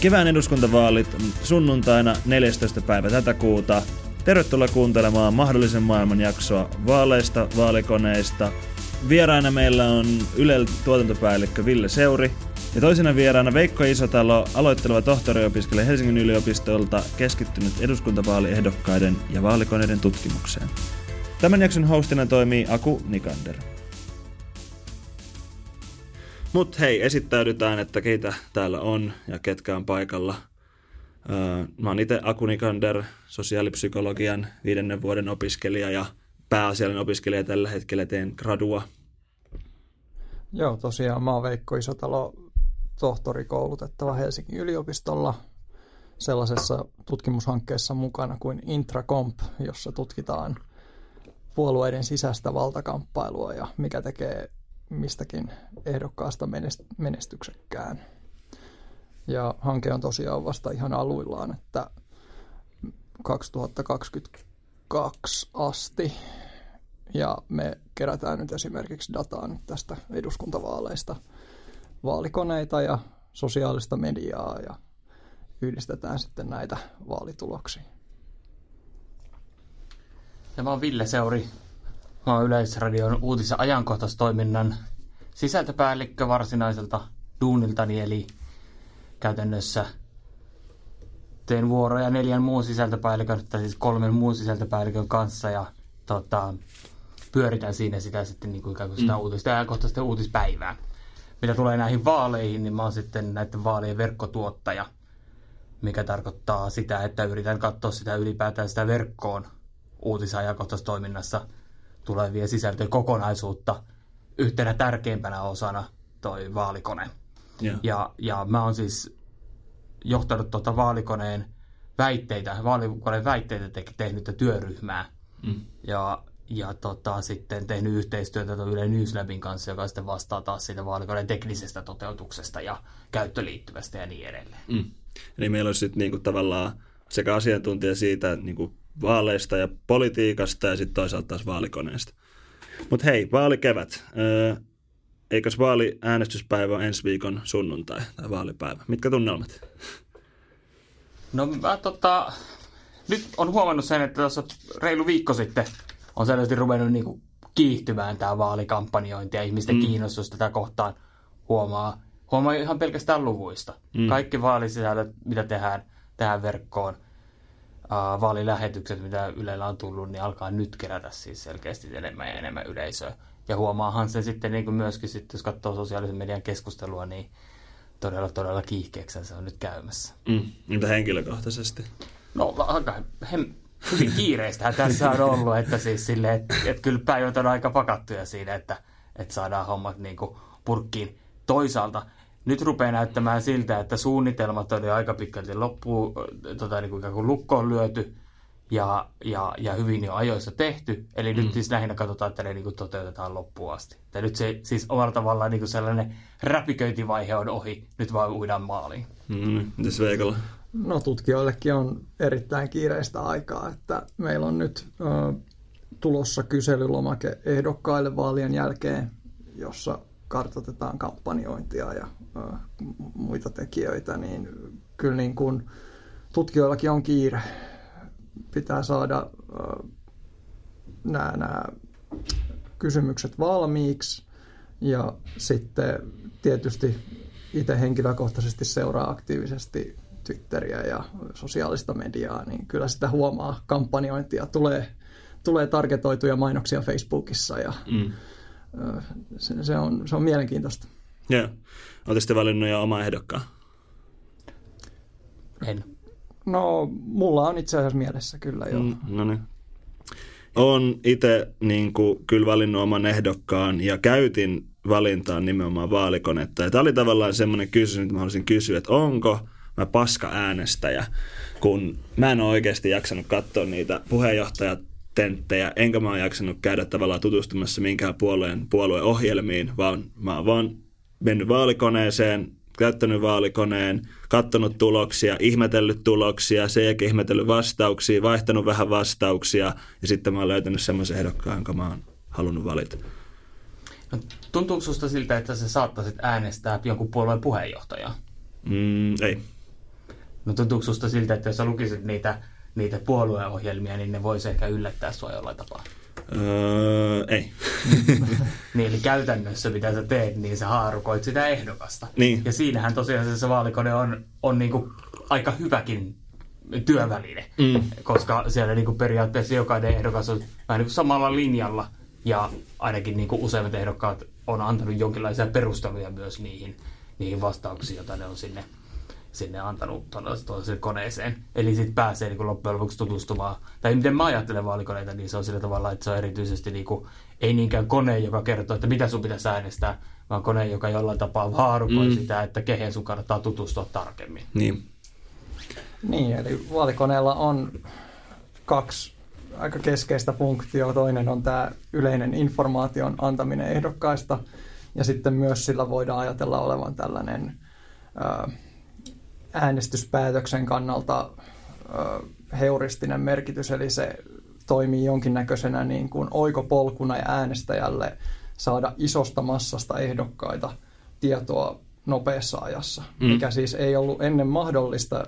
Kevään eduskuntavaalit sunnuntaina 14. päivä tätä kuuta. Tervetuloa kuuntelemaan mahdollisen maailman jaksoa vaaleista, vaalikoneista. Vieraina meillä on Ylel tuotantopäällikkö Ville Seuri ja toisena vieraana Veikko Isotalo, aloitteleva tohtoriopiskelija Helsingin yliopistolta, keskittynyt eduskuntavaaliehdokkaiden ja vaalikoneiden tutkimukseen. Tämän jakson hostina toimii Aku Nikander. Mut hei, esittäydytään, että keitä täällä on ja ketkä on paikalla. Mä oon itse Aku Nikander, sosiaalipsykologian viidennen vuoden opiskelija ja pääasiallinen opiskelija tällä hetkellä teen gradua. Joo, tosiaan mä oon Veikko Isotalo, tohtorikoulutettava Helsingin yliopistolla sellaisessa tutkimushankkeessa mukana kuin Intracomp, jossa tutkitaan puolueiden sisäistä valtakamppailua ja mikä tekee mistäkin ehdokkaasta menestyksekkään. Ja hanke on tosiaan vasta ihan aluillaan, että 2022 asti. Ja me kerätään nyt esimerkiksi dataa nyt tästä eduskuntavaaleista, vaalikoneita ja sosiaalista mediaa ja yhdistetään sitten näitä vaalituloksia. Ja mä oon Ville Seuri, Mä oon Yleisradion uutis- ja ajankohtaistoiminnan sisältöpäällikkö varsinaiselta duuniltani, eli käytännössä teen vuoroja neljän muun sisältöpäällikön, tai siis kolmen muun sisältöpäällikön kanssa, ja tota, pyöritän siinä sitä sitten niin kuin ikään kuin sitä mm. uutista ja ajankohtaista uutispäivää. Mitä tulee näihin vaaleihin, niin mä oon sitten näiden vaalien verkkotuottaja, mikä tarkoittaa sitä, että yritän katsoa sitä ylipäätään sitä verkkoon uutisajankohtaistoiminnassa – tulevia sisältöjen kokonaisuutta yhtenä tärkeimpänä osana toi vaalikone. Yeah. Ja, ja mä oon siis johtanut tuota vaalikoneen väitteitä, vaalikoneen väitteitä te- tehnyt työryhmää. Mm. Ja, ja tota, sitten tehnyt yhteistyötä Yle Newslabin kanssa, joka sitten vastaa taas siitä vaalikoneen teknisestä toteutuksesta ja käyttöliittyvästä ja niin edelleen. Mm. Eli meillä olisi sitten niinku tavallaan sekä asiantuntija siitä niinku vaaleista ja politiikasta ja sitten toisaalta taas vaalikoneesta. Mutta hei, vaalikevät. Öö, eikös vaaliäänestyspäivä ole ensi viikon sunnuntai tai vaalipäivä? Mitkä tunnelmat? No mä tota, nyt on huomannut sen, että tuossa reilu viikko sitten on selvästi ruvennut niinku kiihtymään tämä vaalikampanjointi ja ihmisten mm. kiinnostus tätä kohtaan huomaa. Huomaa ihan pelkästään luvuista. Mm. Kaikki vaalisisällöt, mitä tehdään, tähän verkkoon – vaalilähetykset, mitä Ylellä on tullut, niin alkaa nyt kerätä siis selkeästi enemmän ja enemmän yleisöä. Ja huomaahan sen sitten niin kuin myöskin, sitten, jos katsoo sosiaalisen median keskustelua, niin todella, todella kiihkeäksi se on nyt käymässä. Mm. Mitä henkilökohtaisesti? No aika hem, hyvin kiireistä tässä on ollut, että siis sille, että, että kyllä päivät on aika pakattuja siinä, että, että saadaan hommat niin kuin purkkiin. Toisaalta nyt rupeaa näyttämään siltä, että suunnitelmat on jo aika pitkälti loppuun, tota, niin kuin lukkoon lyöty ja, ja, ja hyvin jo ajoissa tehty. Eli mm. nyt siis lähinnä katsotaan, että ne niin kuin toteutetaan loppuun asti. Ja nyt se siis omalla tavallaan niin kuin sellainen räpiköintivaihe on ohi, nyt vaan uidaan maaliin. Mm, mitäs Veikolla? No tutkijoillekin on erittäin kiireistä aikaa, että meillä on nyt ö, tulossa kyselylomake ehdokkaille vaalien jälkeen, jossa kartoitetaan kampanjointia ja muita tekijöitä, niin kyllä niin kuin tutkijoillakin on kiire. Pitää saada nämä, nämä kysymykset valmiiksi ja sitten tietysti itse henkilökohtaisesti seuraa aktiivisesti Twitteriä ja sosiaalista mediaa, niin kyllä sitä huomaa kampanjointia. Tulee, tulee targetoituja mainoksia Facebookissa ja mm. se, se, on, se on mielenkiintoista. Joo. Oletteko te valinnut jo oma ehdokkaan? En. No, mulla on itse asiassa mielessä kyllä jo. Mm, no niin. Olen itse niin kuin, kyllä valinnut oman ehdokkaan ja käytin valintaan nimenomaan vaalikonetta. Ja tämä oli tavallaan semmoinen kysymys, että mä haluaisin kysyä, että onko mä paska äänestäjä, kun mä en ole oikeasti jaksanut katsoa niitä puheenjohtajat tenttejä, enkä mä ole jaksanut käydä tavallaan tutustumassa minkään puolueen puolueohjelmiin, vaan mä oon vaan mennyt vaalikoneeseen, käyttänyt vaalikoneen, katsonut tuloksia, ihmetellyt tuloksia, sen jälkeen ihmetellyt vastauksia, vaihtanut vähän vastauksia ja sitten mä oon löytänyt semmoisen ehdokkaan, jonka mä oon halunnut valita. No, tuntuuko susta siltä, että sä saattaisit äänestää jonkun puolueen puheenjohtajaa? Mm, ei. No tuntuuko susta siltä, että jos sä lukisit niitä, niitä puolueohjelmia, niin ne voisi ehkä yllättää sua jollain tapaa? Öö, ei. niin, eli käytännössä mitä sä teet, niin sä haarukoit sitä ehdokasta. Niin. Ja siinähän tosiaan se vaalikone on, on niinku aika hyväkin työväline, mm. koska siellä niinku periaatteessa jokainen ehdokas on vähän niinku samalla linjalla ja ainakin niinku useimmat ehdokkaat on antanut jonkinlaisia perusteluja myös niihin, niihin vastauksiin, joita ne on sinne, sinne antanut tuollaiseen koneeseen. Eli sitten pääsee niin loppujen lopuksi tutustumaan. Tai miten mä ajattelen vaalikoneita, niin se on sillä tavalla, että se on erityisesti niin kuin, ei niinkään kone, joka kertoo, että mitä sun pitäisi äänestää, vaan kone, joka jollain tapaa haarukoi mm. sitä, että kehen sun kannattaa tutustua tarkemmin. Niin. Niin, eli vaalikoneella on kaksi aika keskeistä funktioa. Toinen on tämä yleinen informaation antaminen ehdokkaista, ja sitten myös sillä voidaan ajatella olevan tällainen äänestyspäätöksen kannalta heuristinen merkitys, eli se toimii jonkinnäköisenä niin kuin oikopolkuna ja äänestäjälle saada isosta massasta ehdokkaita tietoa nopeassa ajassa, mm. mikä siis ei ollut ennen mahdollista,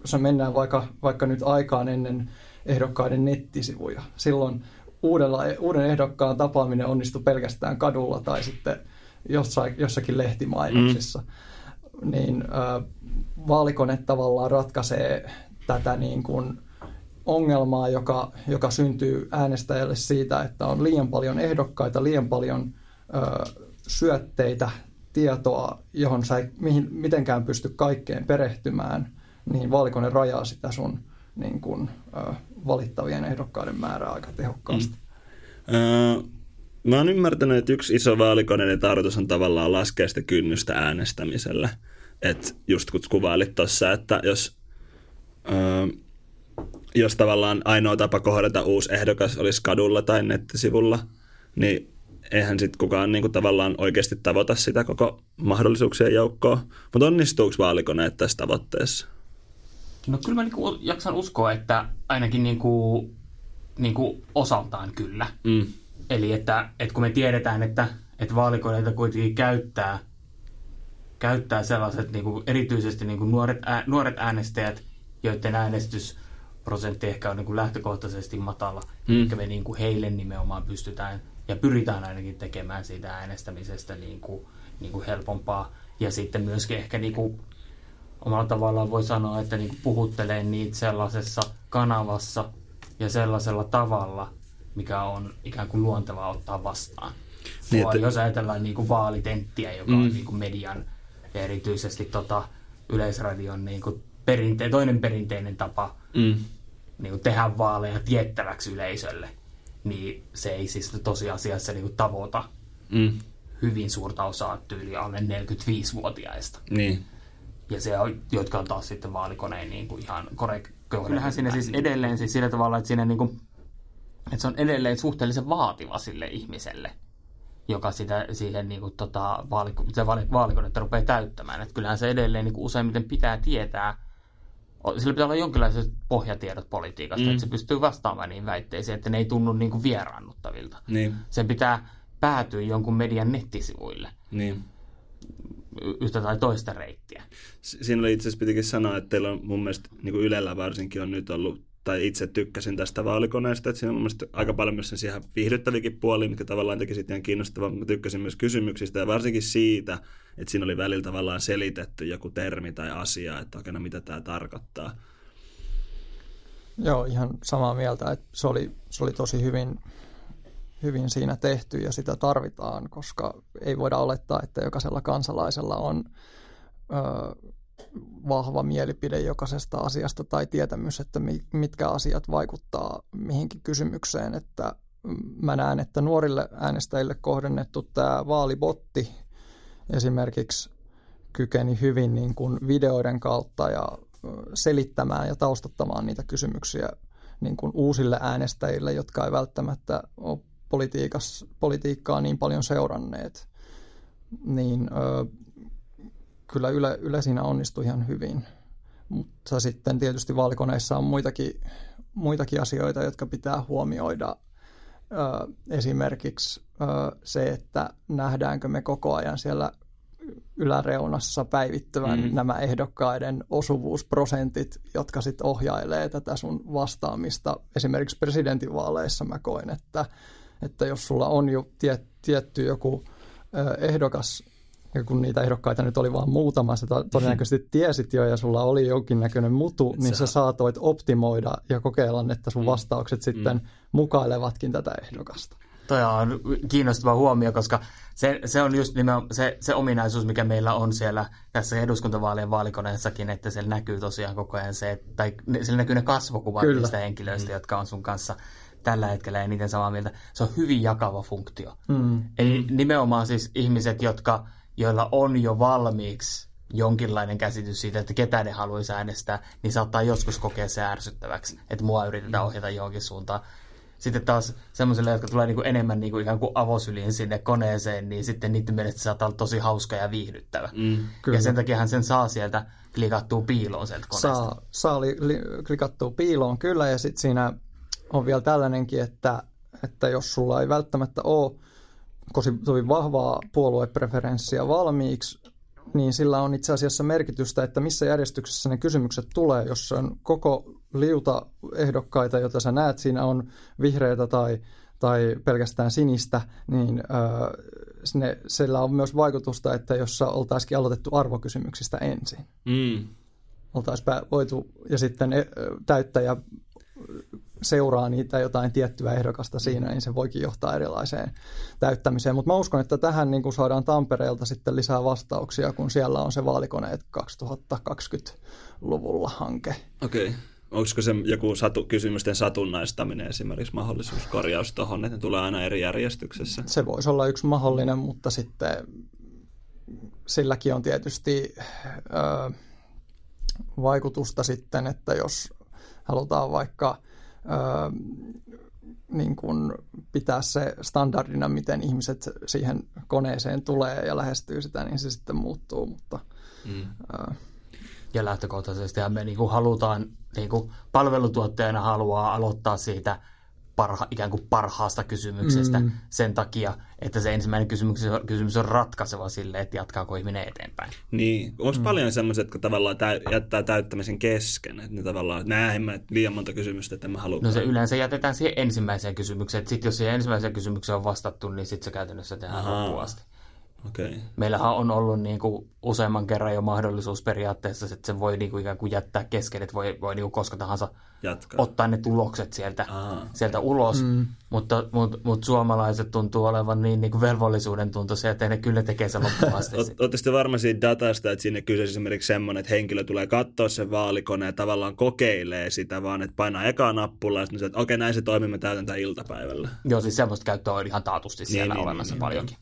jos mennään vaikka, vaikka nyt aikaan ennen ehdokkaiden nettisivuja. Silloin uudella, uuden ehdokkaan tapaaminen onnistui pelkästään kadulla tai sitten jossain, jossakin lehtimainoksissa. Mm. Niin äh, vaalikone tavallaan ratkaisee tätä niin kuin ongelmaa, joka, joka syntyy äänestäjälle siitä, että on liian paljon ehdokkaita, liian paljon ö, syötteitä, tietoa, johon sä ei mihin, mitenkään pysty kaikkeen perehtymään, niin vaalikone rajaa sitä sun niin kun, ö, valittavien ehdokkaiden määrää aika tehokkaasti. Mm. Öö, mä oon ymmärtänyt, että yksi iso vaalikoneiden tarkoitus on tavallaan laskea sitä kynnystä äänestämisellä. Että just kun kuvailit tuossa, että jos, öö, jos tavallaan ainoa tapa kohdata uusi ehdokas olisi kadulla tai nettisivulla, niin eihän sitten kukaan niin kuin, tavallaan oikeasti tavoita sitä koko mahdollisuuksien joukkoa. Mutta onnistuuko vaalikoneet tässä tavoitteessa? No kyllä mä niinku jaksan uskoa, että ainakin niinku, niinku osaltaan kyllä. Mm. Eli että, että kun me tiedetään, että, että vaalikoneita kuitenkin käyttää, käyttää sellaiset niinku, erityisesti niinku nuoret, ää, nuoret äänestäjät, joiden äänestysprosentti ehkä on niinku lähtökohtaisesti matala. Mm. Eli me niinku heille nimenomaan pystytään ja pyritään ainakin tekemään siitä äänestämisestä niinku, niinku helpompaa. Ja sitten myöskin ehkä niinku omalla tavallaan voi sanoa, että niin puhuttelee niitä sellaisessa kanavassa ja sellaisella tavalla, mikä on ikään kuin luontevaa ottaa vastaan. Niin, että... Jos ajatellaan niin kuin vaalitenttiä, joka mm. on niin kuin median ja erityisesti tota yleisradion niin kuin perinte- toinen perinteinen tapa mm. niin kuin tehdä vaaleja tiettäväksi yleisölle, niin se ei siis tosiasiassa niin kuin tavoita mm. hyvin suurta osaa tyyliä alle 45-vuotiaista. Niin ja se on, jotka on taas sitten vaalikoneen niin kuin ihan korek- Kyllähän siinä siis edelleen siis sillä tavalla, että, siinä niin kuin, että se on edelleen suhteellisen vaativa sille ihmiselle, joka sitä, siihen niin kuin, tota, vaali, se vaali, vaalikonetta rupeaa täyttämään. Että kyllähän se edelleen niin kuin useimmiten pitää tietää, sillä pitää olla jonkinlaiset pohjatiedot politiikasta, mm. että se pystyy vastaamaan niin väitteisiin, että ne ei tunnu niin kuin vieraannuttavilta. Niin. Sen pitää päätyä jonkun median nettisivuille. Niin yhtä tai toista reittiä. Siinä oli itse asiassa pitikin sanoa, että teillä on mun mielestä niin kuin Ylellä varsinkin on nyt ollut, tai itse tykkäsin tästä vaalikoneesta, että siinä on mun mielestä aika paljon myös sen siihen viihdyttävikin puoli, mikä tavallaan teki sitten ihan kiinnostavaa, mutta tykkäsin myös kysymyksistä ja varsinkin siitä, että siinä oli välillä tavallaan selitetty joku termi tai asia, että oikein no mitä tämä tarkoittaa. Joo, ihan samaa mieltä, että se oli, se oli tosi hyvin hyvin siinä tehty ja sitä tarvitaan, koska ei voida olettaa, että jokaisella kansalaisella on ö, vahva mielipide jokaisesta asiasta tai tietämys, että mitkä asiat vaikuttaa mihinkin kysymykseen. Että mä näen, että nuorille äänestäjille kohdennettu tämä vaalibotti esimerkiksi kykeni hyvin niin kuin videoiden kautta ja selittämään ja taustattamaan niitä kysymyksiä niin kuin uusille äänestäjille, jotka ei välttämättä ole politiikkaa niin paljon seuranneet, niin kyllä Yle, Yle siinä onnistui ihan hyvin. Mutta sitten tietysti vaalikoneissa on muitakin, muitakin asioita, jotka pitää huomioida. Ö, esimerkiksi ö, se, että nähdäänkö me koko ajan siellä yläreunassa päivittyvän Mm. nämä ehdokkaiden osuvuusprosentit, jotka sitten ohjailee tätä sun vastaamista. Esimerkiksi presidentinvaaleissa mä koin, että, että jos sulla on jo tie, tietty joku ehdokas, ja kun niitä ehdokkaita nyt oli vain muutama, sä to- todennäköisesti tiesit jo ja sulla oli jonkinnäköinen mutu, niin Sä- saatoit optimoida ja kokeilla, että sun vastaukset sitten mukailevatkin tätä ehdokasta. Toi on kiinnostava huomio, koska se, se on just nimenomaan se, se ominaisuus, mikä meillä on siellä tässä eduskuntavaalien vaalikoneessakin, että siellä näkyy tosiaan koko ajan se, että- tai siellä näkyy ne kasvokuvat Kyllä. Kyllä. niistä henkilöistä, jotka on sun kanssa tällä hetkellä eniten samaa mieltä. Se on hyvin jakava funktio. Mm. Eli nimenomaan siis ihmiset, jotka, joilla on jo valmiiksi jonkinlainen käsitys siitä, että ketä ne haluaisi äänestää, niin saattaa joskus kokea se ärsyttäväksi, että mua yritetään ohjata johonkin suuntaan. Sitten taas semmoisille, jotka tulee niinku enemmän niinku ikään kuin avosyliin sinne koneeseen, niin sitten niiden mielestä se saattaa olla tosi hauska ja viihdyttävä. Mm. Kyllä. Ja sen takiahan sen saa sieltä klikattua piiloon sieltä koneesta. Saa, saa li, li, klikattua piiloon kyllä ja sitten siinä on vielä tällainenkin, että, että jos sulla ei välttämättä ole kovin kovin vahvaa puoluepreferenssiä valmiiksi, niin sillä on itse asiassa merkitystä, että missä järjestyksessä ne kysymykset tulee. Jos se on koko liuta ehdokkaita, joita sä näet, siinä on vihreitä tai, tai pelkästään sinistä, niin öö, ne, sillä on myös vaikutusta, että jos oltaisiin aloitettu arvokysymyksistä ensin Mm. oltaisiin voitu, ja sitten e, täyttäjä seuraa niitä jotain tiettyä ehdokasta siinä, niin se voikin johtaa erilaiseen täyttämiseen. Mutta mä uskon, että tähän niin saadaan Tampereelta sitten lisää vastauksia, kun siellä on se vaalikoneet 2020-luvulla hanke. Okei. Okay. Onko se joku satu, kysymysten satunnaistaminen esimerkiksi mahdollisuus korjaus tuohon, että ne tulee aina eri järjestyksessä? Se voisi olla yksi mahdollinen, mutta sitten silläkin on tietysti ö, vaikutusta sitten, että jos halutaan vaikka niin kuin pitää se standardina, miten ihmiset siihen koneeseen tulee ja lähestyy sitä, niin se sitten muuttuu, mutta Mm. ö, Ja lähtökohtaisesti me niinku halutaan, niinku palvelutuottajana haluaa aloittaa siitä parha, ikään kuin parhaasta kysymyksestä mm. sen takia, että se ensimmäinen kysymys, kysymys on ratkaiseva sille, että jatkaako ihminen eteenpäin. Niin, onko mm. paljon semmoiset, jotka tavallaan täy, jättää täyttämisen kesken, että ne tavallaan, että näin mä liian monta kysymystä, että en mä halua. No se yleensä jätetään siihen ensimmäiseen kysymykseen. Sitten jos siihen ensimmäiseen kysymykseen on vastattu, niin sitten se käytännössä tehdään Ahaa. loppuun asti. Okei. Okay. Meillähän on ollut niin kuin useamman kerran jo mahdollisuus periaatteessa, että se voi niin kuin ikään kuin jättää kesken, että voi, voi niin kuin koska tahansa Jatkaa. ottaa ne tulokset sieltä, Aa. sieltä ulos, mm. mutta, mutta, mutta suomalaiset tuntuu olevan niin, niin kuin velvollisuuden tuntoisia, että ne kyllä tekee sen loppuun asti. Ootte sitten varma siitä datasta, että sinne kyseessä esimerkiksi semmoinen, että henkilö tulee katsoa sen vaalikoneen ja tavallaan kokeilee sitä vaan, että painaa ekaa nappulaa ja sitten että okei näin se toimii, me täytän tämän iltapäivällä. Joo, siis semmoista käyttöä on ihan taatusti siellä niin, olemassa niin, paljonkin.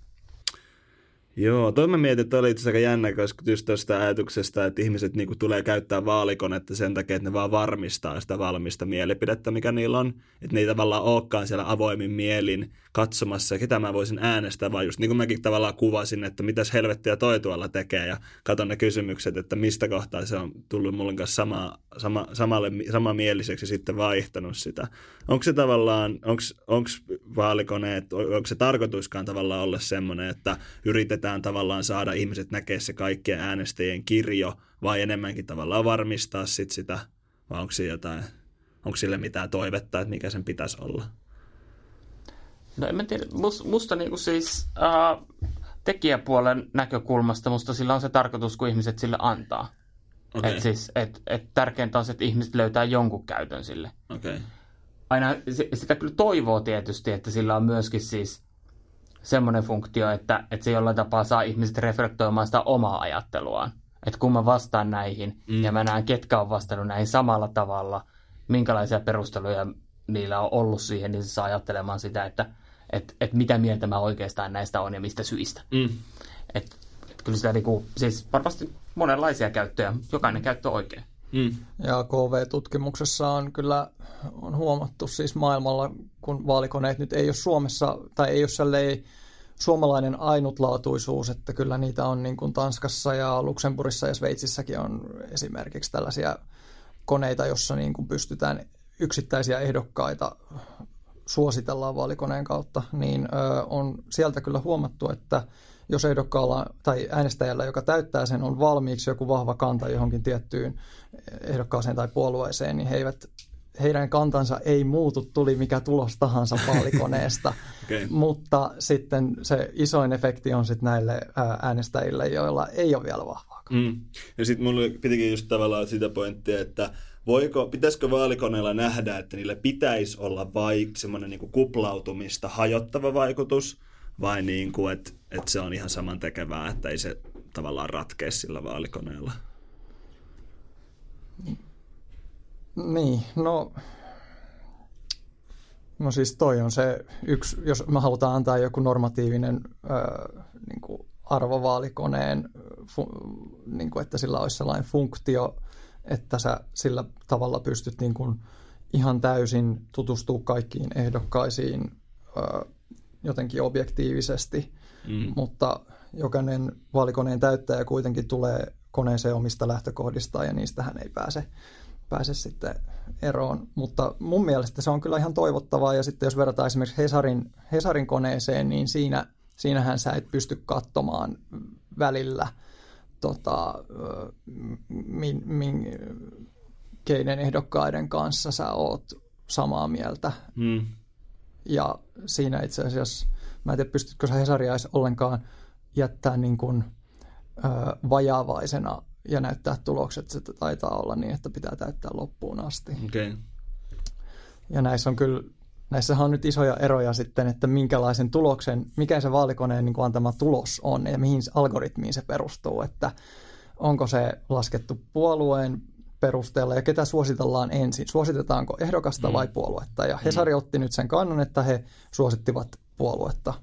Joo, toi mä mietin, että oli itse aika jännä, koska just tuosta ajatuksesta, että ihmiset niinku tulee käyttää vaalikonetta sen takia, että ne vaan varmistaa sitä valmista mielipidettä, mikä niillä on. Että ne ei tavallaan olekaan siellä avoimin mielin katsomassa, ketä mä voisin äänestää, vaan just niin kuin mäkin tavallaan kuvasin, että mitäs helvettiä toi tuolla tekee, ja katon ne kysymykset, että mistä kohtaa se on tullut mulle kanssa sama, sama, samalle, samamieliseksi ja sitten vaihtanut sitä. Onko se tavallaan, onko vaalikoneet, onko se tarkoituskaan tavallaan olla semmoinen, että yritetään tavallaan saada ihmiset näkee se kaikkien äänestäjien kirjo, vai enemmänkin tavallaan varmistaa sit sitä, vai onko siinä jotain, onko sille mitään toivetta, että mikä sen pitäisi olla? No en mä tiedä, Mus, musta niinku siis äh, tekijäpuolen näkökulmasta musta sillä on se tarkoitus, kun ihmiset sille antaa. Okei, Et siis, et, et tärkeintä on se, että ihmiset löytää jonkun käytön sille. okei. Aina sitä kyllä toivoo tietysti, että sillä on myöskin siis semmoinen funktio, että, että se jollain tapaa saa ihmiset reflektoimaan sitä omaa ajatteluaan. Että kun mä vastaan näihin mm. ja mä näen, ketkä on vastannut näihin samalla tavalla, minkälaisia perusteluja niillä on ollut siihen, niin se saa ajattelemaan sitä, että et, et mitä mieltä mä oikeastaan näistä on ja mistä syistä. Mm. Et, et kyllä sitä niinku, siis varmasti monenlaisia käyttöjä, jokainen käyttö on oikein. Mm. Ja KV-tutkimuksessa on kyllä on huomattu siis maailmalla, kun vaalikoneet nyt ei ole Suomessa, tai ei ole sellainen suomalainen ainutlaatuisuus, että kyllä niitä on niin kuin Tanskassa ja Luxemburgissa ja Sveitsissäkin on esimerkiksi tällaisia koneita, jossa niin kuin pystytään yksittäisiä ehdokkaita suositellaan vaalikoneen kautta, niin on sieltä kyllä huomattu, että jos ehdokkaalla tai äänestäjällä, joka täyttää sen, on valmiiksi joku vahva kanta johonkin tiettyyn ehdokkaaseen tai puolueeseen, niin he eivät heidän kantansa ei muutu, tuli mikä tulos tahansa vaalikoneesta. okay. Mutta sitten se isoin efekti on sitten näille äänestäjille, joilla ei ole vielä vahvaa. Mm. Ja sitten mulla pitikin just tavallaan sitä pointtia, että voiko, pitäisikö vaalikoneella nähdä, että niille pitäisi olla vai semmoinen niin kuplautumista hajottava vaikutus, vai niin kuin, että, että se on ihan saman tekevää, että ei se tavallaan ratkea sillä vaalikoneella? Niin, no, no siis toi on se yksi, jos me halutaan antaa joku normatiivinen ö, niin kuin arvovaalikoneen, fu, niin kuin, että sillä olisi sellainen funktio, että sä sillä tavalla pystyt niin kuin ihan täysin tutustua kaikkiin ehdokkaisiin ö, jotenkin objektiivisesti, mm. mutta jokainen vaalikoneen täyttäjä kuitenkin tulee koneeseen omista lähtökohdista ja niistähän ei pääse pääse sitten eroon. Mutta mun mielestä se on kyllä ihan toivottavaa. Ja sitten jos verrataan esimerkiksi Hesarin, Hesarin koneeseen, niin siinä, siinähän sä et pysty katsomaan välillä tota, min, min, keiden ehdokkaiden kanssa sä oot samaa mieltä. Mm. Ja siinä itse asiassa, mä en tiedä pystytkö sä Hesaria edes ollenkaan jättää niin kuin, ö, vajaavaisena ja näyttää tulokset. Se taitaa olla niin, että pitää täyttää loppuun asti. Okay. Ja näissä on kyllä, näissä on nyt isoja eroja sitten, että minkälaisen tuloksen, mikä se vaalikoneen niin kuin antama tulos on ja mihin algoritmiin se perustuu, että onko se laskettu puolueen perusteella ja ketä suositellaan ensin. Suositetaanko ehdokasta mm. vai puoluetta? Ja Hesari mm. otti nyt sen kannan, että he suosittivat puoluetta.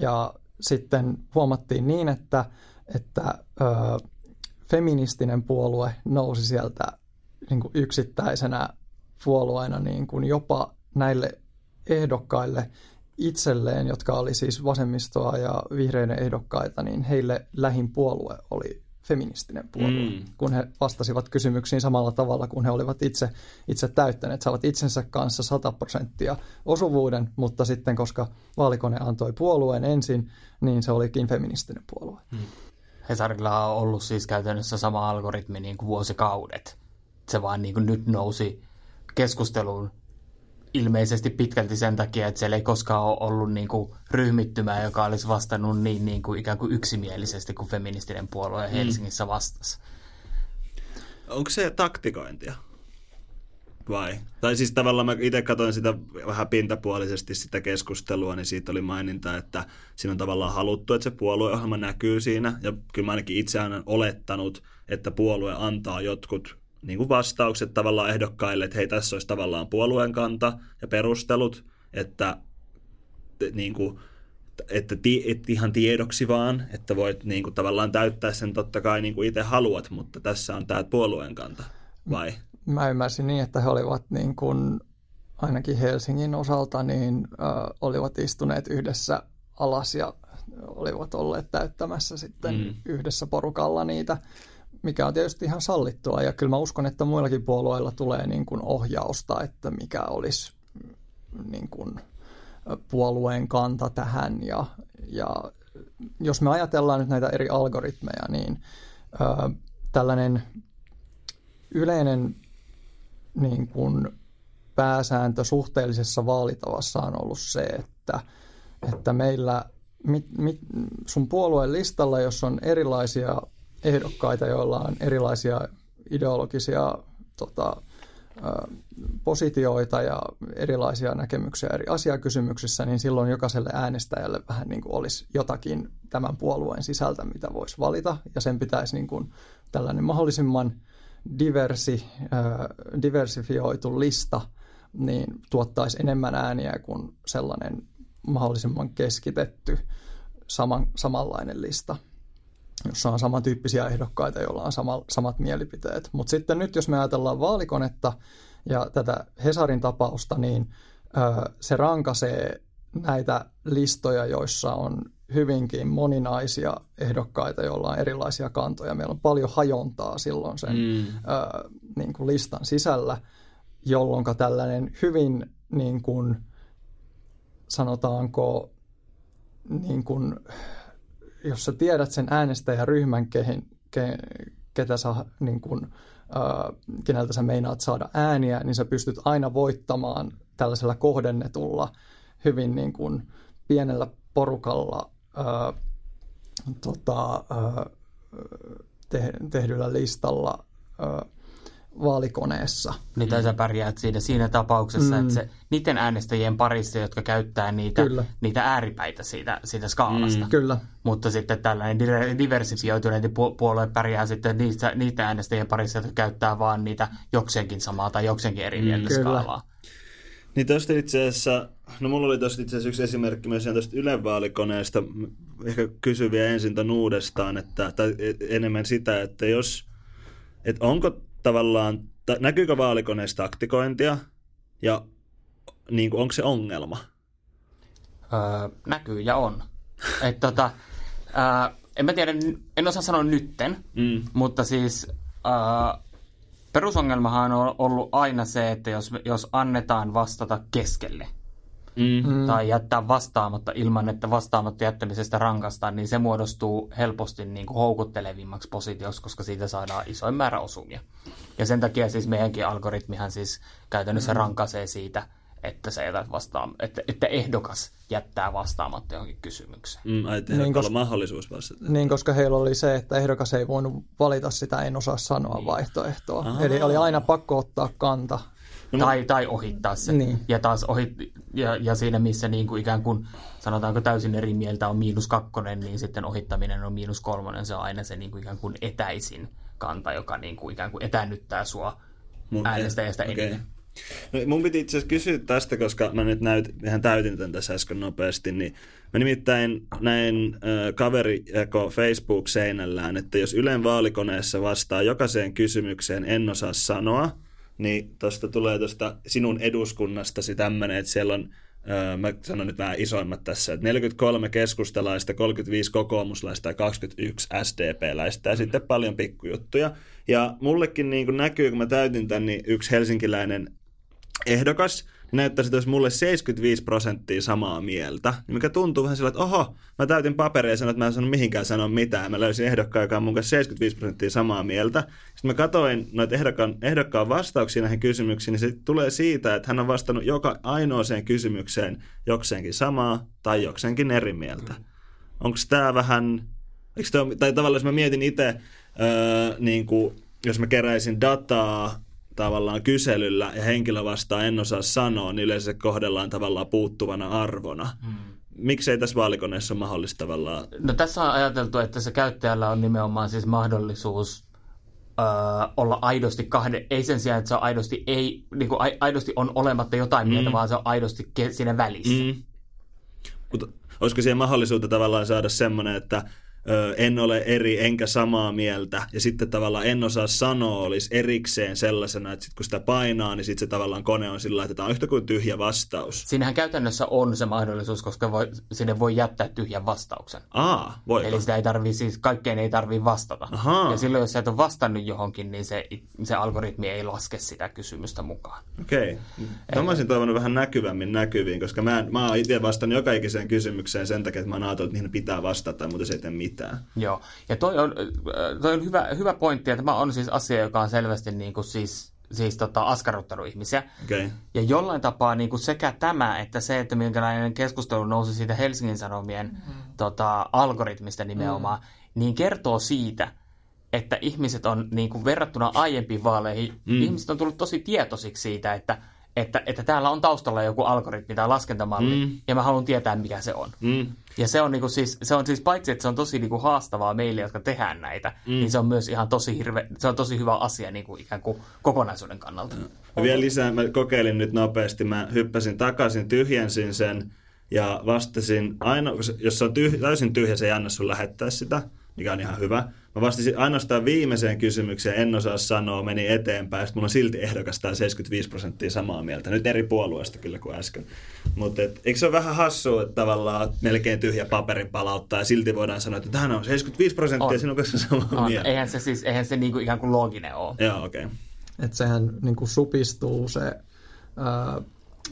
Ja sitten huomattiin niin, että, että ö, feministinen puolue nousi sieltä niin kuin yksittäisenä puolueena niin kuin jopa näille ehdokkaille itselleen, jotka oli siis vasemmistoa ja vihreiden ehdokkaita, niin heille lähin puolue oli feministinen puolue, mm. kun he vastasivat kysymyksiin samalla tavalla kuin he olivat itse, itse täyttäneet. Saavat itsensä kanssa 100 prosenttia osuvuuden, mutta sitten koska vaalikone antoi puolueen ensin, niin se olikin feministinen puolue. Mm. Hesarilla on ollut siis käytännössä sama algoritmi niin kuin vuosikaudet. Se vaan niin kuin nyt nousi keskusteluun ilmeisesti pitkälti sen takia, että siellä ei koskaan ole ollut niin kuin ryhmittymää, joka olisi vastannut niin, niin kuin ikään kuin yksimielisesti kuin feministinen puolue mm. Helsingissä vastasi. Onko se taktikointia? vai? Tai siis tavallaan mä itse katsoin sitä vähän pintapuolisesti sitä keskustelua, niin siitä oli maininta, että siinä on tavallaan haluttu, että se puolueohjelma näkyy siinä. Ja kyllä mä ainakin itse olen olettanut, että puolue antaa jotkut niin kuin vastaukset tavallaan ehdokkaille, että hei tässä olisi tavallaan puolueen kanta ja perustelut, että niin kuin, että, että ihan tiedoksi vaan, että voit niin kuin, tavallaan täyttää sen totta kai niin kuin itse haluat, mutta tässä on tämä puolueen kanta, vai? mä ymmärsin niin, että he olivat niin kuin, ainakin Helsingin osalta, niin äh, olivat istuneet yhdessä alas ja olivat olleet täyttämässä sitten mm. yhdessä porukalla niitä, mikä on tietysti ihan sallittua. Ja kyllä mä uskon, että muillakin puolueilla tulee niin kuin ohjausta, että mikä olisi niin kuin puolueen kanta tähän. Ja, ja jos me ajatellaan nyt näitä eri algoritmeja, niin äh, tällainen yleinen niin kuin pääsääntö suhteellisessa vaalitavassa on ollut se, että, että meillä mit, mit, sun puolueen listalla, jos on erilaisia ehdokkaita, joilla on erilaisia ideologisia tota, positioita ja erilaisia näkemyksiä eri asiakysymyksissä, niin silloin jokaiselle äänestäjälle vähän niin kuin olisi jotakin tämän puolueen sisältä, mitä voisi valita, ja sen pitäisi niin kuin tällainen mahdollisimman diversi, diversifioitu lista niin tuottaisi enemmän ääniä kuin sellainen mahdollisimman keskitetty saman, samanlainen lista, jossa on samantyyppisiä ehdokkaita, joilla on sama, samat mielipiteet. Mutta sitten nyt, jos me ajatellaan vaalikonetta ja tätä Hesarin tapausta, niin ö, se rankaisee näitä listoja, joissa on hyvinkin moninaisia ehdokkaita, joilla on erilaisia kantoja. Meillä on paljon hajontaa silloin sen mm. ö, niin kuin listan sisällä, jolloin tällainen hyvin niin kuin, sanotaanko niin kuin, jos sä tiedät sen äänestäjäryhmän, kehin, ke, ketä sä, niin kun, ää, keneltä sä meinaat saada ääniä, niin sä pystyt aina voittamaan tällaisella kohdennetulla, hyvin niin kun, pienellä porukalla ää, tota, ää, te, tehdyllä listalla ää, vaalikoneessa. Niin tai sä pärjäät siinä, siinä tapauksessa, mm. että se, niiden äänestäjien parissa, jotka käyttää niitä, niitä ääripäitä siitä, siitä skaalasta. Mm. Kyllä. Mutta sitten tällainen diversifioituneet puolue pärjää sitten niistä, niitä äänestäjien parissa, jotka käyttää vaan niitä jokseenkin samaa tai jokseenkin eri mm, skaalaa. Niin tuosta itse asiassa, no mulla oli tuosta itse asiassa yksi esimerkki myös tuosta Ylen vaalikoneesta. Ehkä kysyn vielä ensin tämän uudestaan, että, tai enemmän sitä, että jos, että onko tavallaan, näkyykö vaalikoneessa taktikointia ja niin kuin, onko se ongelma? Öö, näkyy ja on. Et, tota, öö, en mä tiedä, en osaa sanoa nytten, mm. mutta siis öö, perusongelmahan on ollut aina se, että jos, jos annetaan vastata keskelle, mm. tai jättää vastaamatta ilman, että vastaamatta jättämisestä rankastaan, niin se muodostuu helposti niin kuin houkuttelevimmaksi positioksi, koska siitä saadaan isoin määrä osumia. Ja sen takia siis meidänkin algoritmihan siis käytännössä mm. rankaisee siitä, että se jätät vastaan, että, että ehdokas jättää vastaamatta johonkin kysymykseen. Mm, ai, niin, koska, mahdollisuus vastata. Niin, koska heillä oli se, että ehdokas ei voinut valita sitä en osaa sanoa niin. vaihtoehtoa. Aha. Eli oli aina pakko ottaa kanta No, tai, tai ohittaa se. Niin. Ja taas ohit, ja, ja siinä missä niin kuin ikään kuin sanotaanko täysin eri mieltä on miinus kakkonen, niin sitten ohittaminen on miinus kolmonen. Se on aina se niin kuin ikään kuin etäisin kanta, joka niin kuin ikään kuin etänyttää sua Mun, äänestäjästä okay. enemmän. No, mun piti itse asiassa kysyä tästä, koska mä nyt näyt, ihan täytin tämän tässä äsken nopeasti, niin mä nimittäin näin äh, kaveri jako Facebook-seinällään, että jos Ylen vaalikoneessa vastaa jokaiseen kysymykseen en osaa sanoa, niin tuosta tulee tuosta sinun eduskunnastasi tämmöinen, että siellä on mä sanon nyt vähän isoimmat tässä, että 43 keskustalaista, 35 kokoomuslaista ja 21 SDP-läistä ja mm. sitten paljon pikkujuttuja. Ja mullekin niin näkyy, kun mä täytin tämän, niin yksi helsinkiläinen ehdokas, niin näyttäisi, että olisi mulle 75 prosenttia samaa mieltä, niin mikä tuntuu vähän sillä, että oho, mä täytin paperia ja sanoin, että mä en sanonut mihinkään sanoa mitään. Mä löysin ehdokkaan, joka on mun kanssa 75 prosenttia samaa mieltä. Sitten mä katsoin noita ehdokkaan, ehdokkaan vastauksia näihin kysymyksiin, niin se tulee siitä, että hän on vastannut joka ainoaseen kysymykseen jokseenkin samaa tai jokseenkin eri mieltä. Mm. Onko tämä vähän, tämä, tai tavallaan jos mä mietin itse, öö, niin kuin, jos mä keräisin dataa tavallaan kyselyllä ja henkilö vastaa en osaa sanoa, niin yleensä kohdellaan tavallaan puuttuvana arvona. Hmm. Miksei tässä vaalikoneessa ole mahdollista tavallaan? No tässä on ajateltu, että se käyttäjällä on nimenomaan siis mahdollisuus öö, olla aidosti kahden, ei sen sijaan, että se on aidosti, ei, niin kuin aidosti on olematta jotain mm. mieltä, vaan se on aidosti siinä välissä. Mm. Mutta olisiko siihen mahdollisuutta tavallaan saada semmoinen, että en ole eri enkä samaa mieltä. Ja sitten tavallaan en osaa sanoa olisi erikseen sellaisena, että sit kun sitä painaa, niin sitten se tavallaan kone on sillä että tämä on yhtä kuin tyhjä vastaus. Siinähän käytännössä on se mahdollisuus, koska voi, sinne voi jättää tyhjän vastauksen. Aa, voi. Eli sitä ei tarvii, siis kaikkeen ei tarvii vastata. Ahaa. Ja silloin, jos sä et ole vastannut johonkin, niin se, se algoritmi ei laske sitä kysymystä mukaan. Okei. Okay. Tämä mä olisin toivonut vähän näkyvämmin näkyviin, koska mä, en, mä oon itse vastannut joka ikiseen kysymykseen sen takia, että mä oon ajatellut, että niihin pitää vastata, mutta se ei tee mitään mitään. Joo, ja toi on, äh, toi on hyvä, hyvä pointti, että tämä on siis asia, joka on selvästi niin kuin siis, siis tota, askarruttanut ihmisiä. Okay. Ja jollain tapaa niin kuin sekä tämä, että se, että minkälainen keskustelu nousi siitä Helsingin Sanomien mm. tota, algoritmista nimenomaan, mm. niin kertoo siitä, että ihmiset on niin kuin verrattuna aiempiin vaaleihin, mm. ihmiset on tullut tosi tietoisiksi siitä, että että, että täällä on taustalla joku algoritmi tai laskentamalli, mm. ja mä haluan tietää, mikä se on. Mm. Ja se on, niinku siis, se on siis paitsi, että se on tosi niinku haastavaa meille, jotka tehdään näitä, mm. niin se on myös ihan tosi, hirve, se on tosi hyvä asia niinku ikään kuin kokonaisuuden kannalta. Ja vielä lisää, mä kokeilin nyt nopeasti, mä hyppäsin takaisin, tyhjensin sen ja vastasin, aino, jos se on tyh, täysin tyhjä, se ei anna sun lähettää sitä, mikä on ihan hyvä. Mä vastasin ainoastaan viimeiseen kysymykseen, en osaa sanoa, meni eteenpäin, sitten mulla on silti ehdokas 75 prosenttia samaa mieltä. Nyt eri puolueesta kyllä kuin äsken. Mutta eikö se ole vähän hassua, että tavallaan melkein tyhjä paperi palauttaa ja silti voidaan sanoa, että tähän on 75 prosenttia sinun kanssa samaa on. mieltä. Eihän se siis, eihän se niinku ikään kuin looginen ole. Joo, okei. Okay. Että sehän niinku supistuu se, ää,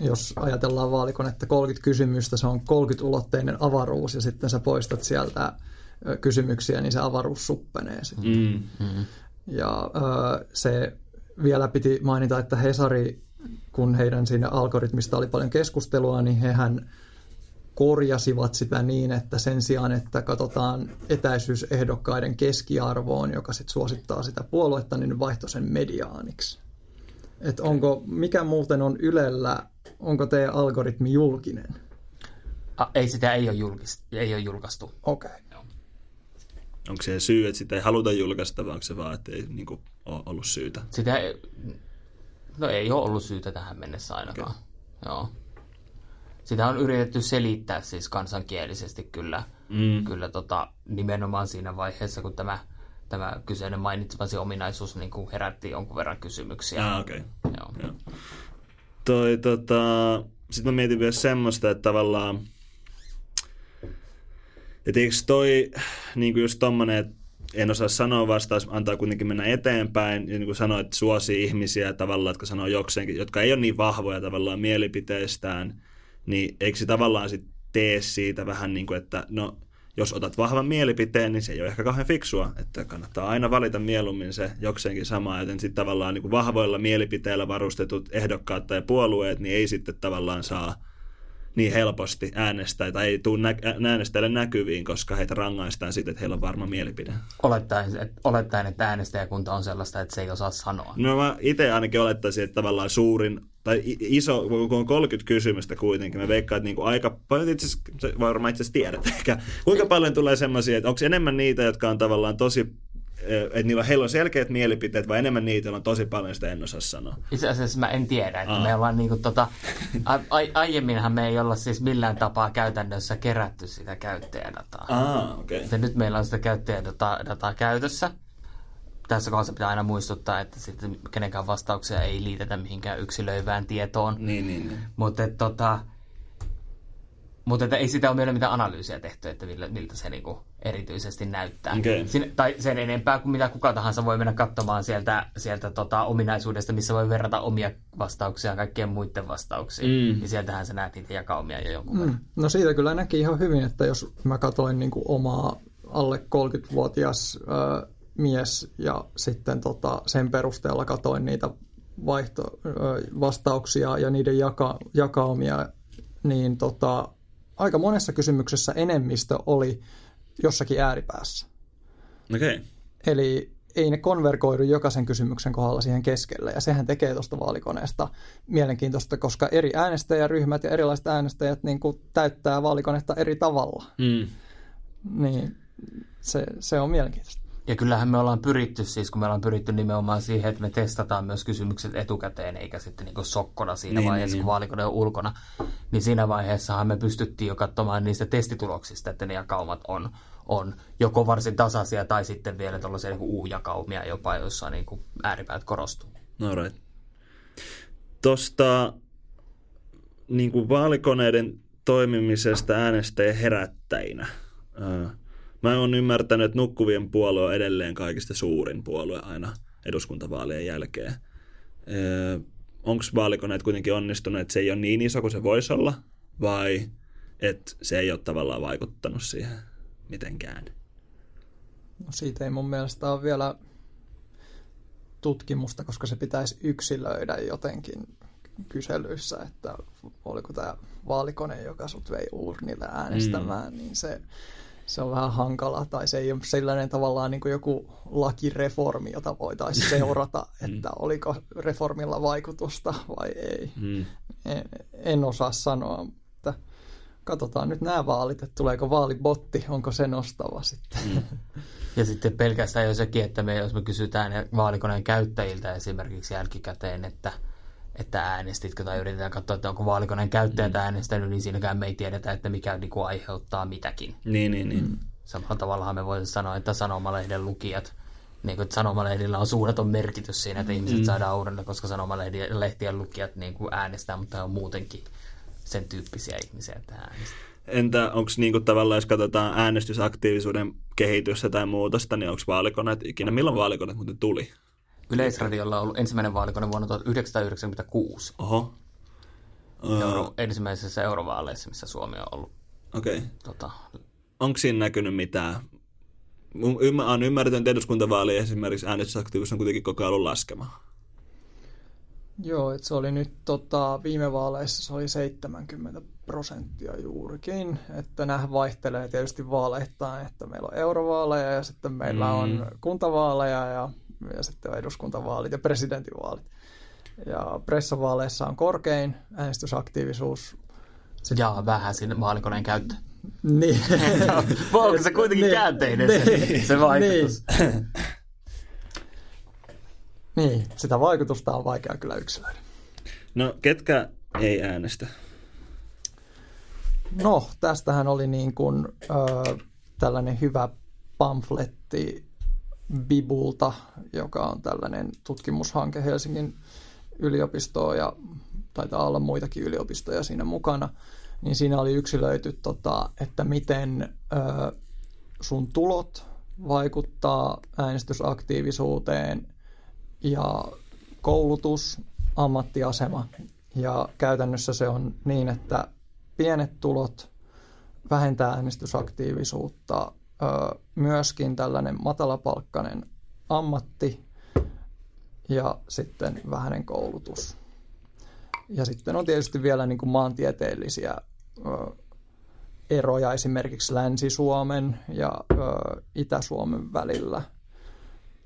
jos ajatellaan että 30 kysymystä, se on 30-ulotteinen avaruus ja sitten sä poistat sieltä kysymyksiä, niin se avaruus suppenee sitten. Mm. Mm. Ja se vielä piti mainita, että Hesari, kun heidän siinä algoritmista oli paljon keskustelua, niin hehän korjasivat sitä niin, että sen sijaan, että katsotaan etäisyysehdokkaiden keskiarvoon, joka sitten suosittaa sitä puoluetta, niin ne vaihtoi sen mediaaniksi. Et onko, mikä muuten on Ylellä, onko teidän algoritmi julkinen? A, ei sitä ei ole, julkist, ei ole julkaistu. Okei. Okay. Onko se syy, että sitä ei haluta julkaista, vai onko se vaan, että ei niin kuin, ole ollut syytä? Sitä ei, no ei ole ollut syytä tähän mennessä ainakaan. Okay. Joo. Sitä on yritetty selittää siis kansankielisesti kyllä, mm. kyllä tota, nimenomaan siinä vaiheessa, kun tämä, tämä kyseinen mainitsemasi ominaisuus niin kuin herätti jonkun verran kysymyksiä. Ah. Okay. Joo. Joo. Toi, tota, sitten mä mietin myös semmoista, että tavallaan, että eikö toi niin kuin just tommonen, että en osaa sanoa vastaus, antaa kuitenkin mennä eteenpäin, ja niin kuin sanoa, että suosii ihmisiä tavallaan, jotka sanoo jokseenkin, jotka ei ole niin vahvoja tavallaan mielipiteistään, niin eikö se tavallaan sitten tee siitä vähän niin kuin, että no, jos otat vahvan mielipiteen, niin se ei ole ehkä kauhean fiksua, että kannattaa aina valita mieluummin se jokseenkin sama, joten sitten tavallaan niin kuin vahvoilla mielipiteillä varustetut ehdokkaat tai puolueet, niin ei sitten tavallaan saa niin helposti äänestää tai ei tule nä- äänestäjille näkyviin, koska heitä rangaistaan siitä, että heillä on varma mielipide. Olettaen, että, olettaen, että äänestäjäkunta on sellaista, että se ei osaa sanoa. No mä itse ainakin olettaisin, että tavallaan suurin, tai iso, kun on 30 kysymystä kuitenkin, mä veikkaan, että niinku aika paljon, itse asiassa, varmaan itse asiassa tiedät ehkä, kuinka paljon tulee semmoisia, että onko enemmän niitä, jotka on tavallaan tosi että niillä heillä on selkeät mielipiteet, vai enemmän niitä, on tosi paljon sitä en osaa sanoa? Itse asiassa mä en tiedä, että Aa. me ollaan niinku tota, a, a, aiemminhan me ei olla siis millään tapaa käytännössä kerätty sitä käyttäjädataa. Okei. Ja nyt meillä on sitä käyttäjädataa dataa käytössä. Tässä kohdassa pitää aina muistuttaa, että sitten kenenkään vastauksia ei liitetä mihinkään yksilöivään tietoon. Niin, niin, niin. Mutta tota, mutta että ei sitä ole vielä mitään analyysiä tehty, että millä, miltä se niinku erityisesti näyttää. Okei. Sin, tai sen enempää kuin mitä kuka tahansa voi mennä katsomaan sieltä, sieltä tota ominaisuudesta, missä voi verrata omia vastauksia kaikkien muiden vastauksiin. Mm. Niin sieltähän sä näet niitä jakaumia jo jonkun verran. Mm. No siitä kyllä näki ihan hyvin, että jos mä katsoin niin kuin omaa alle 30-vuotias ö, mies ja sitten tota, sen perusteella katsoin niitä vaihto, ö, vastauksia ja niiden jaka, jakaumia, niin tota, aika monessa kysymyksessä enemmistö oli jossakin ääripäässä. Okei. Eli ei ne konvergoidu jokaisen kysymyksen kohdalla siihen keskelle. Ja sehän tekee tuosta vaalikoneesta mielenkiintoista, koska eri äänestäjäryhmät ja erilaiset äänestäjät niin kuin täyttää vaalikonetta eri tavalla. Mm. Niin se, se on mielenkiintoista. Ja kyllähän me ollaan pyritty, siis kun me ollaan pyritty nimenomaan siihen, että me testataan myös kysymykset etukäteen, eikä sitten niin kuin sokkona siinä Niin, vaiheessa, niin, kun vaalikone on ulkona. Niin siinä vaiheessahan me pystyttiin jo katsomaan niistä testituloksista, että ne jakaumat on, on joko varsin tasaisia tai sitten vielä tuollaisia niin U-jakaumia jopa, joissa niin kuin ääripäät korostuu. No right. Tuosta niin kuin vaalikoneiden toimimisesta äänestäjien herättäjinä. Öö, Mä oon ymmärtänyt, että nukkuvien puolue on edelleen kaikista suurin puolue aina eduskuntavaalien jälkeen. Onko vaalikoneet kuitenkin onnistunut, että se ei ole niin iso kuin se voisi olla, vai että se ei ole tavallaan vaikuttanut siihen mitenkään? No siitä ei mun mielestä ole vielä tutkimusta, koska se pitäisi yksilöidä jotenkin kyselyissä, että oliko tämä vaalikone, joka sut vei urnille äänestämään, mm. niin se, se on vähän hankala, tai se ei ole sellainen tavallaan niin kuin joku lakireformi, jota voitaisiin seurata, että oliko reformilla vaikutusta vai ei. Mm. En, en osaa sanoa, mutta katsotaan nyt nämä vaalit, että tuleeko vaalibotti, onko se nostava sitten. Mm. Ja sitten pelkästään jo sekin, että me, jos me kysytään vaalikoneen käyttäjiltä esimerkiksi jälkikäteen, että, että äänestitkö tai yritetään katsoa, että onko vaalikoneen käyttäjät mm. äänestänyt, niin siinäkään me ei tiedetä, että mikä niin kuin aiheuttaa mitäkin. Niin, niin, niin. Mm. Samalla tavalla me voitaisiin sanoa, että sanomalehden lukijat, niin kuin, että sanomalehdillä on suunnaton merkitys siinä, että ihmiset mm. saadaan uudelle, koska sanomalehtien lukijat niin kuin äänestää, mutta on muutenkin sen tyyppisiä ihmisiä, että äänestää. Entä onko niinku tavallaan, jos katsotaan äänestysaktiivisuuden kehitystä tai muutosta, niin onko vaalikoneet ikinä? Milloin vaalikoneet muuten tuli? Yleisradiolla on ollut ensimmäinen vaalikone vuonna 1996. Oho. Euro, ensimmäisessä eurovaaleissa, missä Suomi on ollut. Okei. Okay. Tota, Onko siinä näkynyt mitään Ymmär, on ymmärtänyt, että eduskuntavaali esimerkiksi äänestysaktiivisuus on kuitenkin koko ajan ollut laskemaan. Joo, että se oli nyt tota, viime vaaleissa se oli 70 prosenttia juurikin, että nämä vaihtelee tietysti vaaleittain, että meillä on eurovaaleja ja sitten meillä mm. on kuntavaaleja ja, ja sitten on eduskuntavaalit ja presidentinvaalit. Ja pressavaaleissa on korkein äänestysaktiivisuus. Sitten... Ja vähän sinne vaalikoneen käyttö. Niin. Onko se kuitenkin niin, käänteinen niin, se, se vaikutus? Niin. niin, sitä vaikutusta on vaikea kyllä yksilöidä. No, ketkä ei äänestä? No, tästähän oli niin kuin, ö, tällainen hyvä pamfletti Bibulta, joka on tällainen tutkimushanke Helsingin yliopistoa ja taitaa olla muitakin yliopistoja siinä mukana, niin siinä oli yksilöity, tota, että miten ö, sun tulot vaikuttaa äänestysaktiivisuuteen ja koulutus, ammattiasema. Ja käytännössä se on niin, että pienet tulot vähentää äänestysaktiivisuutta. Myöskin tällainen matalapalkkainen ammatti ja sitten vähäinen koulutus. Ja sitten on tietysti vielä niin kuin maantieteellisiä eroja esimerkiksi Länsi-Suomen ja Itä-Suomen välillä.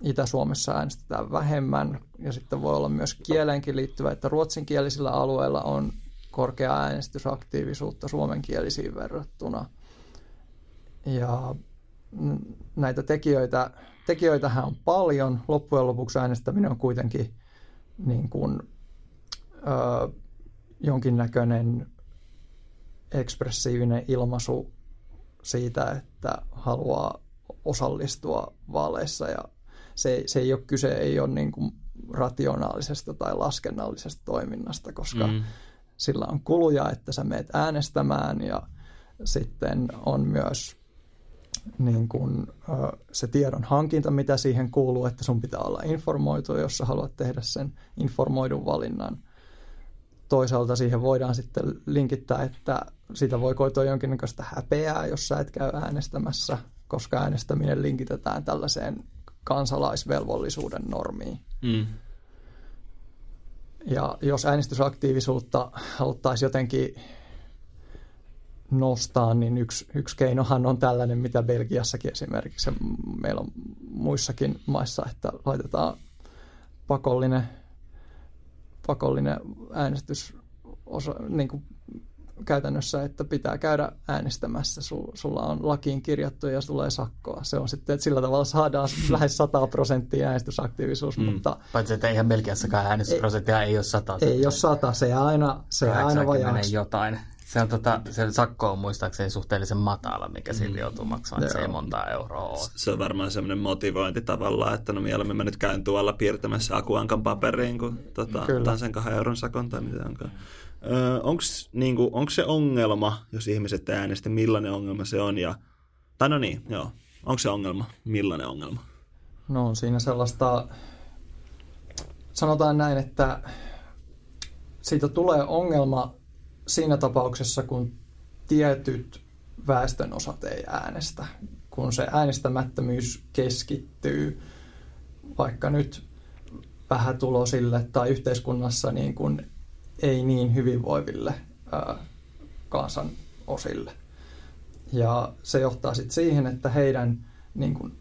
Itä-Suomessa äänestetään vähemmän ja sitten voi olla myös kieleenkin liittyvä, että ruotsinkielisillä alueilla on korkea äänestysaktiivisuutta suomenkielisiin verrattuna. Ja näitä tekijöitä, tekijöitähän on paljon. Loppujen lopuksi äänestäminen on kuitenkin niin kuin, ö, jonkinnäköinen ekspressiivinen ilmaisu siitä, että haluaa osallistua vaaleissa ja se, se ei ole kyse, ei ole niin kuin rationaalisesta tai laskennallisesta toiminnasta, koska mm. sillä on kuluja, että sä meet äänestämään ja sitten on myös niin kuin, se tiedon hankinta, mitä siihen kuuluu, että sun pitää olla informoitu, jos sä haluat tehdä sen informoidun valinnan. Toisaalta siihen voidaan sitten linkittää, että siitä voi koitua jonkinnäköistä häpeää, jos sä et käy äänestämässä, koska äänestäminen linkitetään tällaiseen kansalaisvelvollisuuden normiin. Mm. Ja jos äänestysaktiivisuutta haluttaisiin jotenkin nostaa, niin yksi, yksi keinohan on tällainen, mitä Belgiassakin esimerkiksi, meillä on muissakin maissa, että laitetaan pakollinen, pakollinen äänestys osa, niin kuin käytännössä, että pitää käydä äänestämässä. Sulla on lakiin kirjattu ja tulee sakkoa. Se on sitten, että sillä tavalla saadaan lähes 100 prosenttia äänestysaktiivisuus. Mm. Mutta, Paitsi, että eihän Belgiassakaan äänestysprosenttia ei, ei ole 100. Ei ole 100, se aina, se aina vajaaksi. jotain. Se, on tota, se sakko on muistaakseni suhteellisen matala, mikä siitä mm. joutuu maksamaan, että se ei monta euroa ole. Se on varmaan semmoinen motivointi tavallaan, että no mieluummin mä nyt käyn tuolla piirtämässä akuankan paperiin, kun tota, otan sen kahden euron sakon tai mitä onkaan. Onko niinku, se ongelma, jos ihmiset äänestä, millainen ongelma se on? Ja, tai no niin, joo. Onko se ongelma? Millainen ongelma? No on siinä sellaista, sanotaan näin, että siitä tulee ongelma siinä tapauksessa, kun tietyt väestön osat ei äänestä. Kun se äänestämättömyys keskittyy vaikka nyt vähätulosille tai yhteiskunnassa niin kuin ei niin hyvinvoiville ää, kansan osille. Ja se johtaa sitten siihen, että heidän niin kuin,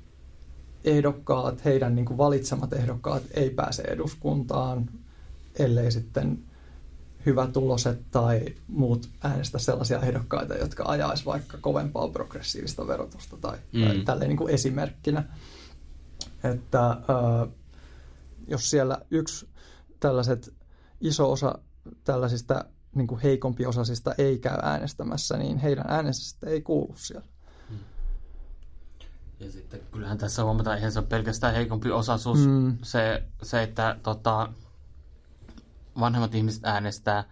ehdokkaat, heidän niin kuin, valitsemat ehdokkaat ei pääse eduskuntaan, ellei sitten hyvä tuloset tai muut äänestä sellaisia ehdokkaita, jotka ajaisi vaikka kovempaa progressiivista verotusta tai, mm. tai tälleen niin kuin esimerkkinä. Että ää, jos siellä yksi tällaiset iso osa tällaisista niin kuin heikompiosaisista ei käy äänestämässä, niin heidän äänensä ei kuulu siellä. Hmm. Ja sitten kyllähän tässä huomataan, että se on pelkästään heikompi osaisuus. Mm. Se, se, että tota, vanhemmat ihmiset äänestää,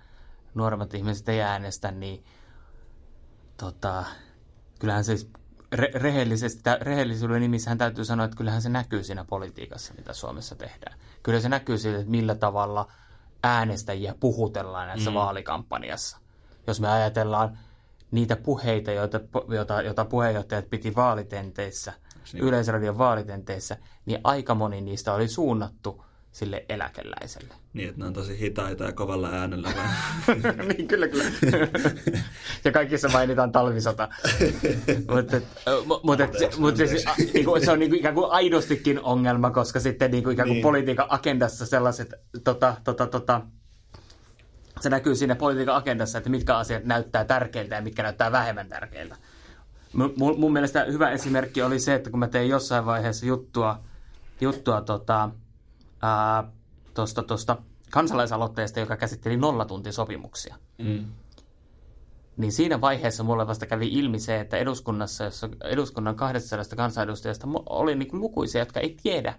nuoremmat ihmiset ei äänestä, niin tota, kyllähän se re- rehellisesti, rehellisyyden nimissähän täytyy sanoa, että kyllähän se näkyy siinä politiikassa, mitä Suomessa tehdään. Kyllä se näkyy siitä, että millä tavalla – äänestäjiä puhutellaan näissä mm. vaalikampanjassa. Jos me ajatellaan niitä puheita, joita, joita, joita puheenjohtajat piti vaalitenteissä. Yleisradion vaalitenteissä, niin aika moni niistä oli suunnattu sille eläkeläiselle. Niin, että ne on tosi hitaita ja kovalla äänellä. niin, kyllä, kyllä. ja kaikissa mainitaan talvisota. mutta mut, mut, se, niinku, se on niinku ikään kuin aidostikin ongelma, koska sitten niinku ikään kuin niin. politiikan agendassa sellaiset, tota, tota, tota, se näkyy siinä politiikan agendassa, että mitkä asiat näyttää tärkeiltä ja mitkä näyttää vähemmän tärkeiltä. Mun, mun mielestä hyvä esimerkki oli se, että kun mä tein jossain vaiheessa juttua, juttua tota, tuosta tosta kansalaisaloitteesta, joka käsitteli nollatuntisopimuksia. Mm. Niin siinä vaiheessa mulle vasta kävi ilmi se, että eduskunnassa, jossa eduskunnan 200 kansanedustajasta oli niin lukuisia, jotka ei tiedä,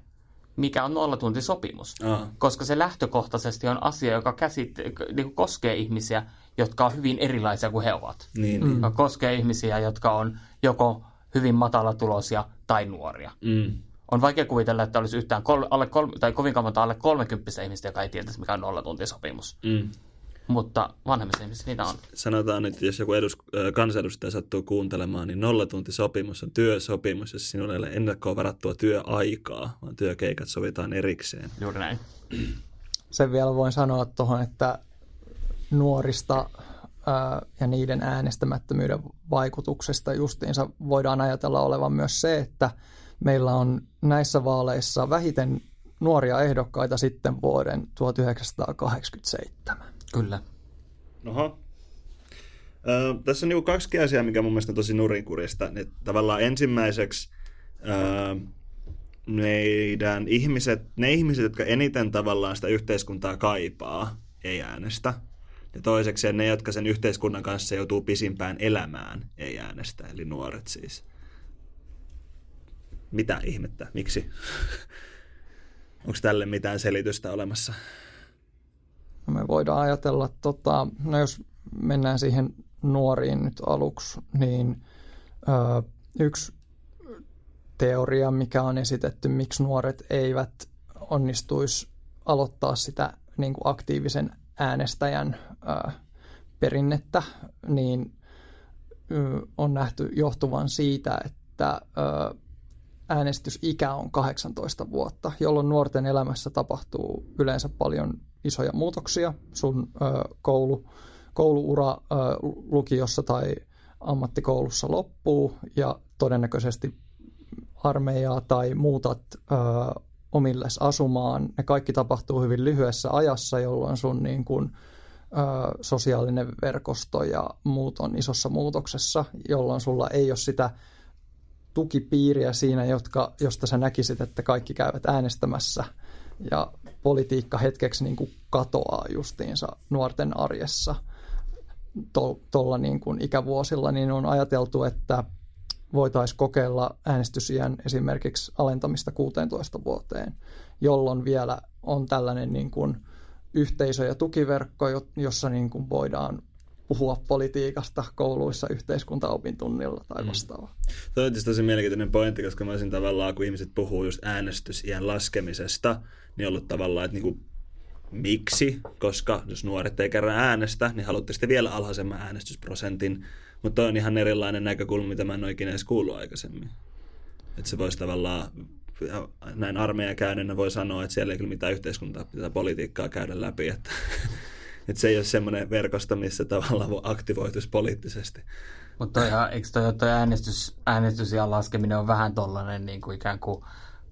mikä on nollatuntisopimus. Uh. Koska se lähtökohtaisesti on asia, joka käsit, niin koskee ihmisiä, jotka on hyvin erilaisia kuin he ovat. Niin. Mm. Joka koskee ihmisiä, jotka on joko hyvin matalatuloisia tai nuoria. Mm on vaikea kuvitella, että olisi yhtään kol, alle kol, tai kovinkaan monta alle 30 ihmistä, joka ei tietäisi, mikä on nollatuntisopimus. Mm. Mutta vanhemmissa ihmisissä niitä on. Sanotaan nyt, jos joku edus, kansanedustaja sattuu kuuntelemaan, niin nollatuntisopimus on työsopimus, jos sinulla ei ole ennakkoon varattua työaikaa, vaan työkeikat sovitaan erikseen. Juuri näin. Sen vielä voin sanoa tuohon, että nuorista ja niiden äänestämättömyyden vaikutuksesta justiinsa voidaan ajatella olevan myös se, että – meillä on näissä vaaleissa vähiten nuoria ehdokkaita sitten vuoden 1987. Kyllä. Oho. Ö, tässä on niinku kaksi asiaa, mikä mun mielestä on tosi nurinkurista. Niin tavallaan ensimmäiseksi ö, meidän ihmiset, ne ihmiset, jotka eniten tavallaan sitä yhteiskuntaa kaipaa, ei äänestä. Ja toiseksi ne, jotka sen yhteiskunnan kanssa joutuu pisimpään elämään, ei äänestä, eli nuoret siis. Mitä ihmettä? Miksi? Onko tälle mitään selitystä olemassa? No me voidaan ajatella, tota, no jos mennään siihen nuoriin nyt aluksi, niin ö, yksi teoria, mikä on esitetty, miksi nuoret eivät onnistuisi aloittaa sitä niin kuin aktiivisen äänestäjän ö, perinnettä, niin ö, on nähty johtuvan siitä, että ö, äänestysikä on 18 vuotta, jolloin nuorten elämässä tapahtuu yleensä paljon isoja muutoksia. Sun ö, koulu, kouluura ö, lukiossa tai ammattikoulussa loppuu ja todennäköisesti armeijaa tai muutat ö, omilles asumaan. Ne kaikki tapahtuu hyvin lyhyessä ajassa, jolloin sun niin kun, ö, sosiaalinen verkosto ja muut on isossa muutoksessa, jolloin sulla ei ole sitä tukipiiriä siinä, jotka, josta sä näkisit, että kaikki käyvät äänestämässä. Ja politiikka hetkeksi niin kuin katoaa justiinsa nuorten arjessa. Tuolla niin ikävuosilla, niin on ajateltu, että voitaisiin kokeilla äänestysien esimerkiksi alentamista 16 vuoteen, jolloin vielä on tällainen niin kuin yhteisö- ja tukiverkko, jossa niin kuin voidaan puhua politiikasta kouluissa yhteiskuntaopintunnilla tai mm. vastaavaa. Mm. Tuo on tosi mielenkiintoinen pointti, koska mä olisin tavallaan, kun ihmiset puhuu just äänestysiän laskemisesta, niin ollut tavallaan, että niinku, miksi, koska jos nuoret ei kerran äänestä, niin haluatte sitten vielä alhaisemman äänestysprosentin, mutta on ihan erilainen näkökulma, mitä mä en oikein edes kuullut aikaisemmin. Että se voisi tavallaan, näin armeijan käyneenä voi sanoa, että siellä ei kyllä mitään yhteiskuntaa pitää politiikkaa käydä läpi, että että se ei ole semmoinen verkosto, missä tavallaan voi aktivoitus poliittisesti. Mutta eikö toi, toi äänestys, äänestysiän laskeminen on vähän tollainen niin kuin ikään kuin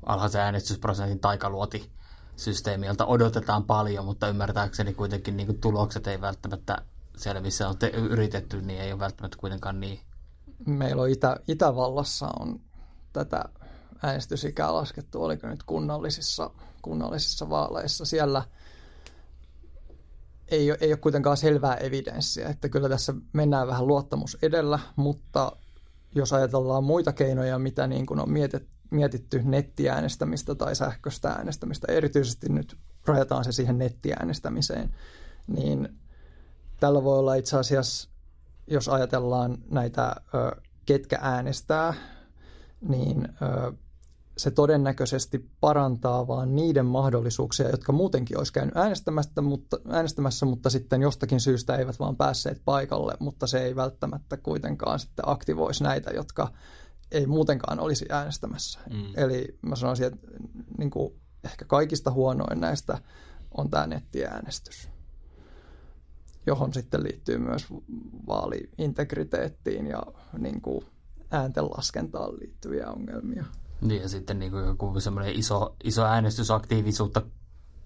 alhaisen äänestysprosentin taikaluoti systeemi, jolta odotetaan paljon, mutta ymmärtääkseni kuitenkin niin kuin tulokset ei välttämättä siellä, missä on te- yritetty, niin ei ole välttämättä kuitenkaan niin. Meillä on Itä- Itävallassa on tätä äänestysikää laskettu, oliko nyt kunnallisissa, kunnallisissa vaaleissa. Siellä – ei, ei ole kuitenkaan selvää evidenssiä, että kyllä tässä mennään vähän luottamus edellä, mutta jos ajatellaan muita keinoja, mitä niin kuin on mietit, mietitty nettiäänestämistä tai sähköistä äänestämistä, erityisesti nyt rajataan se siihen nettiäänestämiseen, niin tällä voi olla itse asiassa, jos ajatellaan näitä, ketkä äänestää, niin se todennäköisesti parantaa vaan niiden mahdollisuuksia, jotka muutenkin olisi käynyt äänestämässä mutta, äänestämässä, mutta sitten jostakin syystä eivät vaan päässeet paikalle, mutta se ei välttämättä kuitenkaan sitten aktivoisi näitä, jotka ei muutenkaan olisi äänestämässä. Mm. Eli mä sanoisin, että niin kuin, ehkä kaikista huonoin näistä on tämä nettiäänestys, johon sitten liittyy myös vaaliintegriteettiin ja niin kuin, ääntenlaskentaan liittyviä ongelmia. Niin ja sitten niin kuin joku semmoinen iso, iso äänestysaktiivisuutta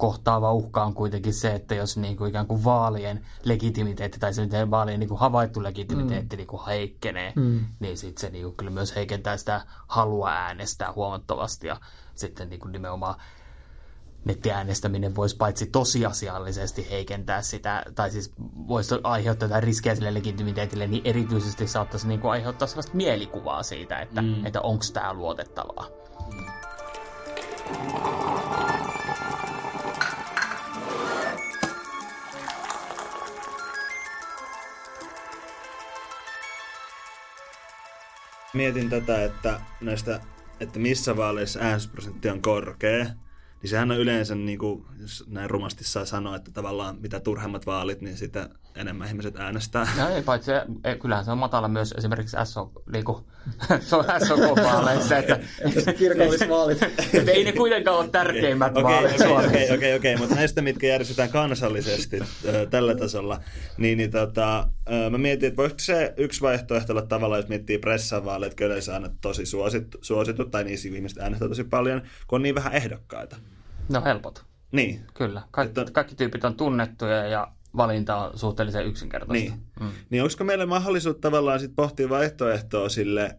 kohtaava uhka on kuitenkin se, että jos niin kuin ikään kuin vaalien legitimiteetti tai se miten vaalien niin kuin havaittu legitimiteetti mm. niin kuin heikkenee, mm. niin sitten se niin kuin kyllä myös heikentää sitä halua äänestää huomattavasti ja sitten niin kuin nimenomaan nettiäänestäminen voisi paitsi tosiasiallisesti heikentää sitä, tai siis voisi aiheuttaa jotain riskejä sille legitimiteetille, niin erityisesti saattaisi niin kuin aiheuttaa sellaista mielikuvaa siitä, että, mm. että onko tämä luotettavaa. Mietin tätä, että näistä, että missä vaaleissa äänestysprosentti on korkea, niin sehän on yleensä, niin kuin, jos näin rumasti saa sanoa, että tavallaan mitä turhemmat vaalit, niin sitä enemmän ihmiset äänestää. No ei, paitsi kyllähän se on matala myös esimerkiksi SO, niin kuin, SOK-vaaleissa. Että, Kirkollisvaalit. että ei ne kuitenkaan ole tärkeimmät okay, vaalit Okei, okay, okei, okay, okay, mutta näistä, mitkä järjestetään kansallisesti tällä tasolla, niin, niin tota, mä mietin, että voisiko se yksi vaihtoehto olla tavallaan, jos miettii pressavaaleja, että yleensä aina tosi suosittu, suosittu tai niissä ihmiset äänestää tosi paljon, kun on niin vähän ehdokkaita. No helpot. Niin. Kyllä. Kaikki, että... kaikki tyypit on tunnettuja ja valinta on suhteellisen yksinkertaista. Niin. Mm. niin onko meillä mahdollisuus tavallaan sit pohtia vaihtoehtoa sille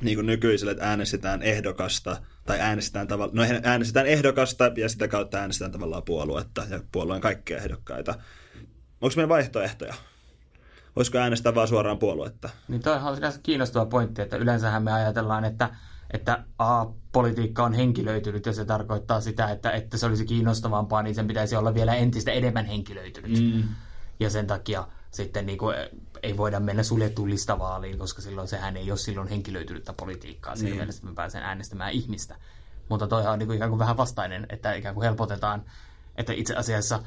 niin kuin nykyiselle, että äänestetään ehdokasta tai äänestetään, tavalla, no äänestetään ehdokasta ja sitä kautta äänestetään tavallaan puoluetta ja puolueen kaikkia ehdokkaita. Onko meillä vaihtoehtoja? Voisiko äänestää vaan suoraan puoluetta? Niin toi on kiinnostava pointti, että yleensähän me ajatellaan, että että A, politiikka on henkilöitynyt ja se tarkoittaa sitä, että, että se olisi kiinnostavampaa, niin sen pitäisi olla vielä entistä enemmän henkilöitynyt. Mm. Ja sen takia sitten niin kuin, ei voida mennä suljettuun listavaaliin, koska silloin sehän ei ole silloin henkilöitynyttä politiikkaa. Siinä mm. mielessä, mä pääsen äänestämään ihmistä. Mutta toihan on niin kuin ikään kuin vähän vastainen, että ikään kuin helpotetaan, että itse asiassa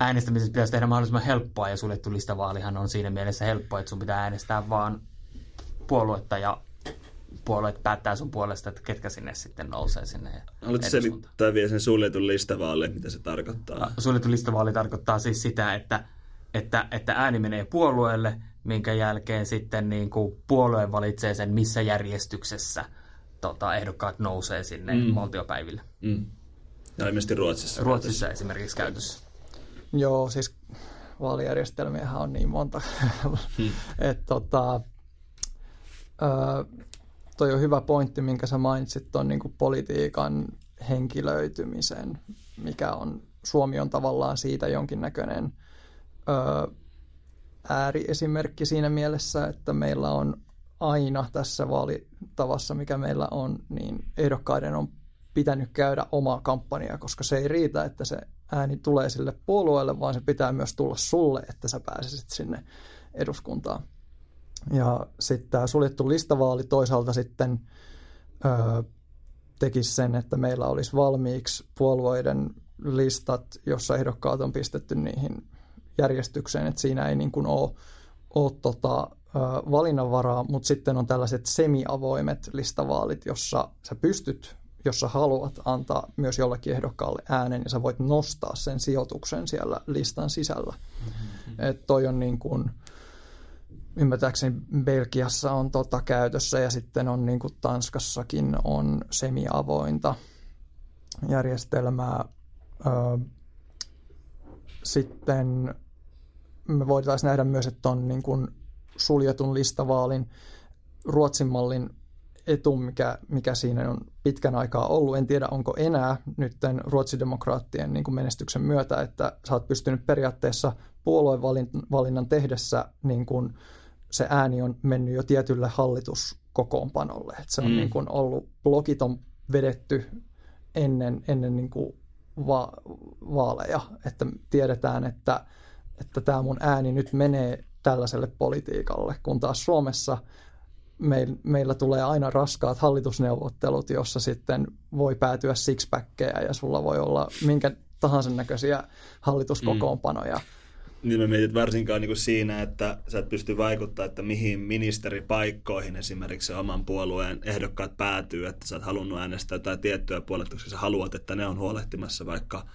äänestämisestä pitäisi tehdä mahdollisimman helppoa, ja suljettu listavaalihan on siinä mielessä helppoa, että sun pitää äänestää vaan puoluetta ja puolueet päättää sun puolesta, että ketkä sinne sitten nousee sinne. Haluatko selittää vielä sen suljetun listavaali, mitä se tarkoittaa? Suljettu listavaali tarkoittaa siis sitä, että, että, että ääni menee puolueelle, minkä jälkeen sitten niin kuin puolue valitsee sen, missä järjestyksessä tota, ehdokkaat nousee sinne mm. valtiopäiville. Mm. Ja ilmeisesti Ruotsissa. Ruotsissa käytössä. esimerkiksi käytössä. Joo, siis vaalijärjestelmiähän on niin monta. Hmm. että tota, toi on hyvä pointti, minkä sä mainitsit tuon niin politiikan henkilöitymisen, mikä on, Suomi on tavallaan siitä jonkinnäköinen ö, ääriesimerkki siinä mielessä, että meillä on aina tässä vaalitavassa, mikä meillä on, niin ehdokkaiden on pitänyt käydä omaa kampanjaa, koska se ei riitä, että se ääni tulee sille puolueelle, vaan se pitää myös tulla sulle, että sä pääsisit sinne eduskuntaan. Ja sitten tämä suljettu listavaali toisaalta sitten ö, tekisi sen, että meillä olisi valmiiksi puolueiden listat, jossa ehdokkaat on pistetty niihin järjestykseen, että siinä ei niin kuin ole, ole tota, ö, valinnanvaraa, mutta sitten on tällaiset semiavoimet listavaalit, jossa sä pystyt, jossa haluat antaa myös jollekin ehdokkaalle äänen ja sä voit nostaa sen sijoituksen siellä listan sisällä. Mm-hmm. Että toi on niin kuin, ymmärtääkseni Belgiassa on tota käytössä ja sitten on niin kuin Tanskassakin on semiavointa järjestelmää. Sitten me voitaisiin nähdä myös, että on niin kuin suljetun listavaalin Ruotsin mallin etu, mikä, mikä siinä on pitkän aikaa ollut. En tiedä, onko enää nytten ruotsidemokraattien niin kuin menestyksen myötä, että sä oot pystynyt periaatteessa puoluevalinnan tehdessä niin kuin se ääni on mennyt jo tietylle hallituskokoonpanolle. Että se on mm. niin kuin ollut, blokit on vedetty ennen, ennen niin kuin va- vaaleja, että tiedetään, että, että tämä mun ääni nyt menee tällaiselle politiikalle, kun taas Suomessa meil, meillä tulee aina raskaat hallitusneuvottelut, jossa sitten voi päätyä sixpackkejä ja sulla voi olla minkä tahansa näköisiä hallituskokoonpanoja. Mm Niin mä mietin, että varsinkaan niin kuin siinä, että sä et pysty vaikuttaa, että mihin ministeripaikkoihin esimerkiksi se oman puolueen ehdokkaat päätyy, että sä oot halunnut äänestää jotain tiettyä puoletta, koska sä haluat, että ne on huolehtimassa vaikka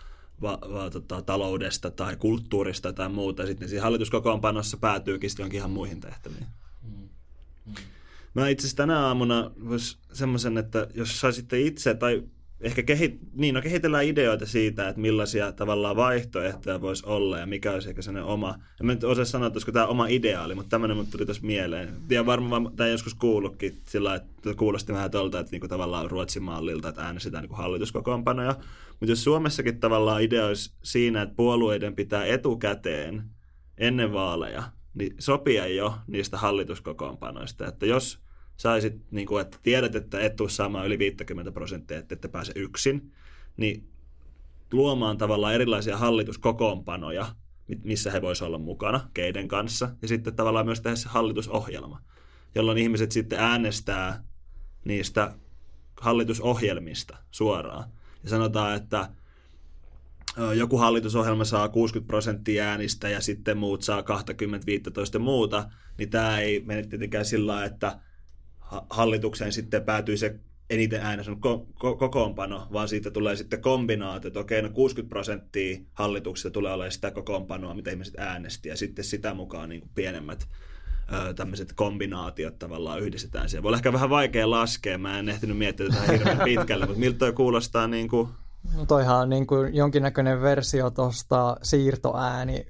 va, va, tota, taloudesta tai kulttuurista tai muuta. Sitten siinä hallituskokoonpanossa päätyykin sitten johonkin ihan muihin tehtäviin. Mm. Mm. Mä itse asiassa tänä aamuna vois semmoisen, että jos saisitte itse, tai ehkä kehit, niin, no kehitellään ideoita siitä, että millaisia tavallaan vaihtoehtoja voisi olla ja mikä olisi ehkä sellainen oma, en mä nyt osaa sanoa, että tämä oma ideaali, mutta tämmöinen mut tuli tuossa mieleen. Ja varmaan tämä joskus kuullutkin sillä että kuulosti vähän tuolta, että niinku tavallaan Ruotsin mallilta, että äänestetään niinku hallituskokoonpanoja. Mutta jos Suomessakin tavallaan idea olisi siinä, että puolueiden pitää etukäteen ennen vaaleja niin sopia jo niistä hallituskokoonpanoista, että jos saisit, niin kuin, että tiedät, että et tule saamaan yli 50 prosenttia, että ette pääse yksin, niin luomaan tavallaan erilaisia hallituskokoonpanoja, missä he voisivat olla mukana, keiden kanssa, ja sitten tavallaan myös tehdä se hallitusohjelma, jolloin ihmiset sitten äänestää niistä hallitusohjelmista suoraan. Ja sanotaan, että joku hallitusohjelma saa 60 prosenttia äänistä ja sitten muut saa 20-15 muuta, niin tämä ei mene tietenkään sillä että hallitukseen sitten päätyy se eniten äänessä ko- ko- kokoonpano, vaan siitä tulee sitten kombinaatio, että okei, no 60 prosenttia hallituksesta tulee olemaan sitä kokoonpanoa, mitä ihmiset äänesti, ja sitten sitä mukaan niin kuin pienemmät tämmöiset kombinaatiot tavallaan yhdistetään siellä. Voi olla ehkä vähän vaikea laskea, mä en ehtinyt miettiä tätä hirveän pitkälle, mutta miltä toi kuulostaa niin kuin... No toihan on niin kuin jonkinnäköinen versio tuosta siirtoääni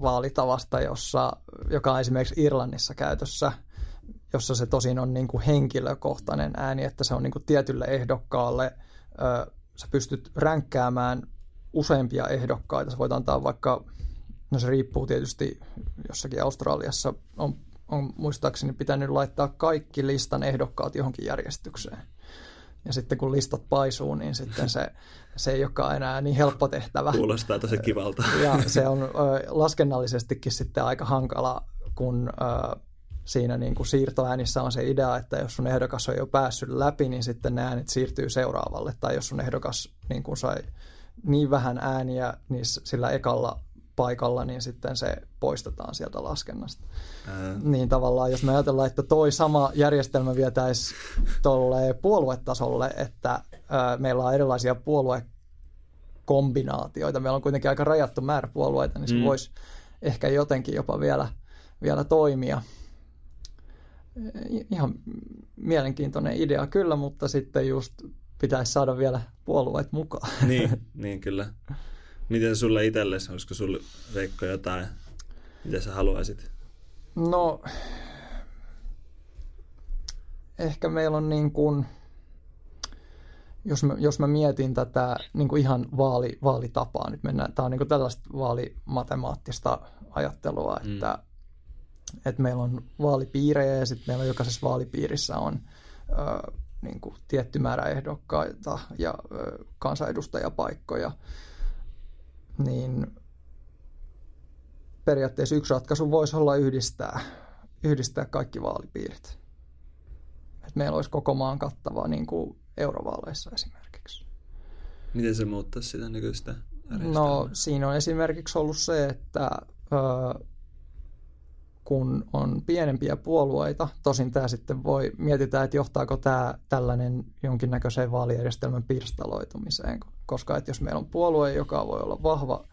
vaalitavasta, jossa, joka on esimerkiksi Irlannissa käytössä – jossa se tosin on niin kuin henkilökohtainen ääni, että se on niin kuin tietylle ehdokkaalle, ö, sä pystyt ränkkäämään useampia ehdokkaita. Sä voit antaa vaikka, no se riippuu tietysti jossakin Australiassa, on, on muistaakseni pitänyt laittaa kaikki listan ehdokkaat johonkin järjestykseen. Ja sitten kun listat paisuu, niin sitten se, se ei olekaan enää niin helppo tehtävä. Kuulostaa tosi kivalta. Ja se on ö, laskennallisestikin sitten aika hankala, kun ö, siinä niin kuin siirtoäänissä on se idea, että jos sun ehdokas on jo päässyt läpi, niin sitten ne äänet siirtyy seuraavalle. Tai jos sun ehdokas niin kuin sai niin vähän ääniä niin sillä ekalla paikalla, niin sitten se poistetaan sieltä laskennasta. Ää. Niin tavallaan, jos me ajatellaan, että toi sama järjestelmä vietäisi tuolle puoluetasolle, että ää, meillä on erilaisia puoluekombinaatioita, meillä on kuitenkin aika rajattu määrä puolueita, niin se mm. voisi ehkä jotenkin jopa vielä, vielä toimia ihan mielenkiintoinen idea kyllä, mutta sitten just pitäisi saada vielä puolueet mukaan. Niin, niin kyllä. Miten sulle itsellesi, olisiko sulle Veikko jotain, mitä sä haluaisit? No, ehkä meillä on niin kuin, jos mä, jos mä mietin tätä niin kuin ihan vaali, vaalitapaa, nyt mennään, tämä on niin kuin tällaista vaalimatemaattista ajattelua, että mm että meillä on vaalipiirejä ja sitten meillä jokaisessa vaalipiirissä on ö, niin kuin tietty määrä ehdokkaita ja ö, kansanedustajapaikkoja, niin periaatteessa yksi ratkaisu voisi olla yhdistää, yhdistää kaikki vaalipiirit. Et meillä olisi koko maan kattava niin kuin eurovaaleissa esimerkiksi. Miten se muuttaisi sitä nykyistä No siinä on esimerkiksi ollut se, että ö, kun on pienempiä puolueita, tosin tämä sitten voi, mietitään, että johtaako tämä tällainen jonkinnäköiseen vaalijärjestelmän pirstaloitumiseen, koska että jos meillä on puolue, joka voi olla vahva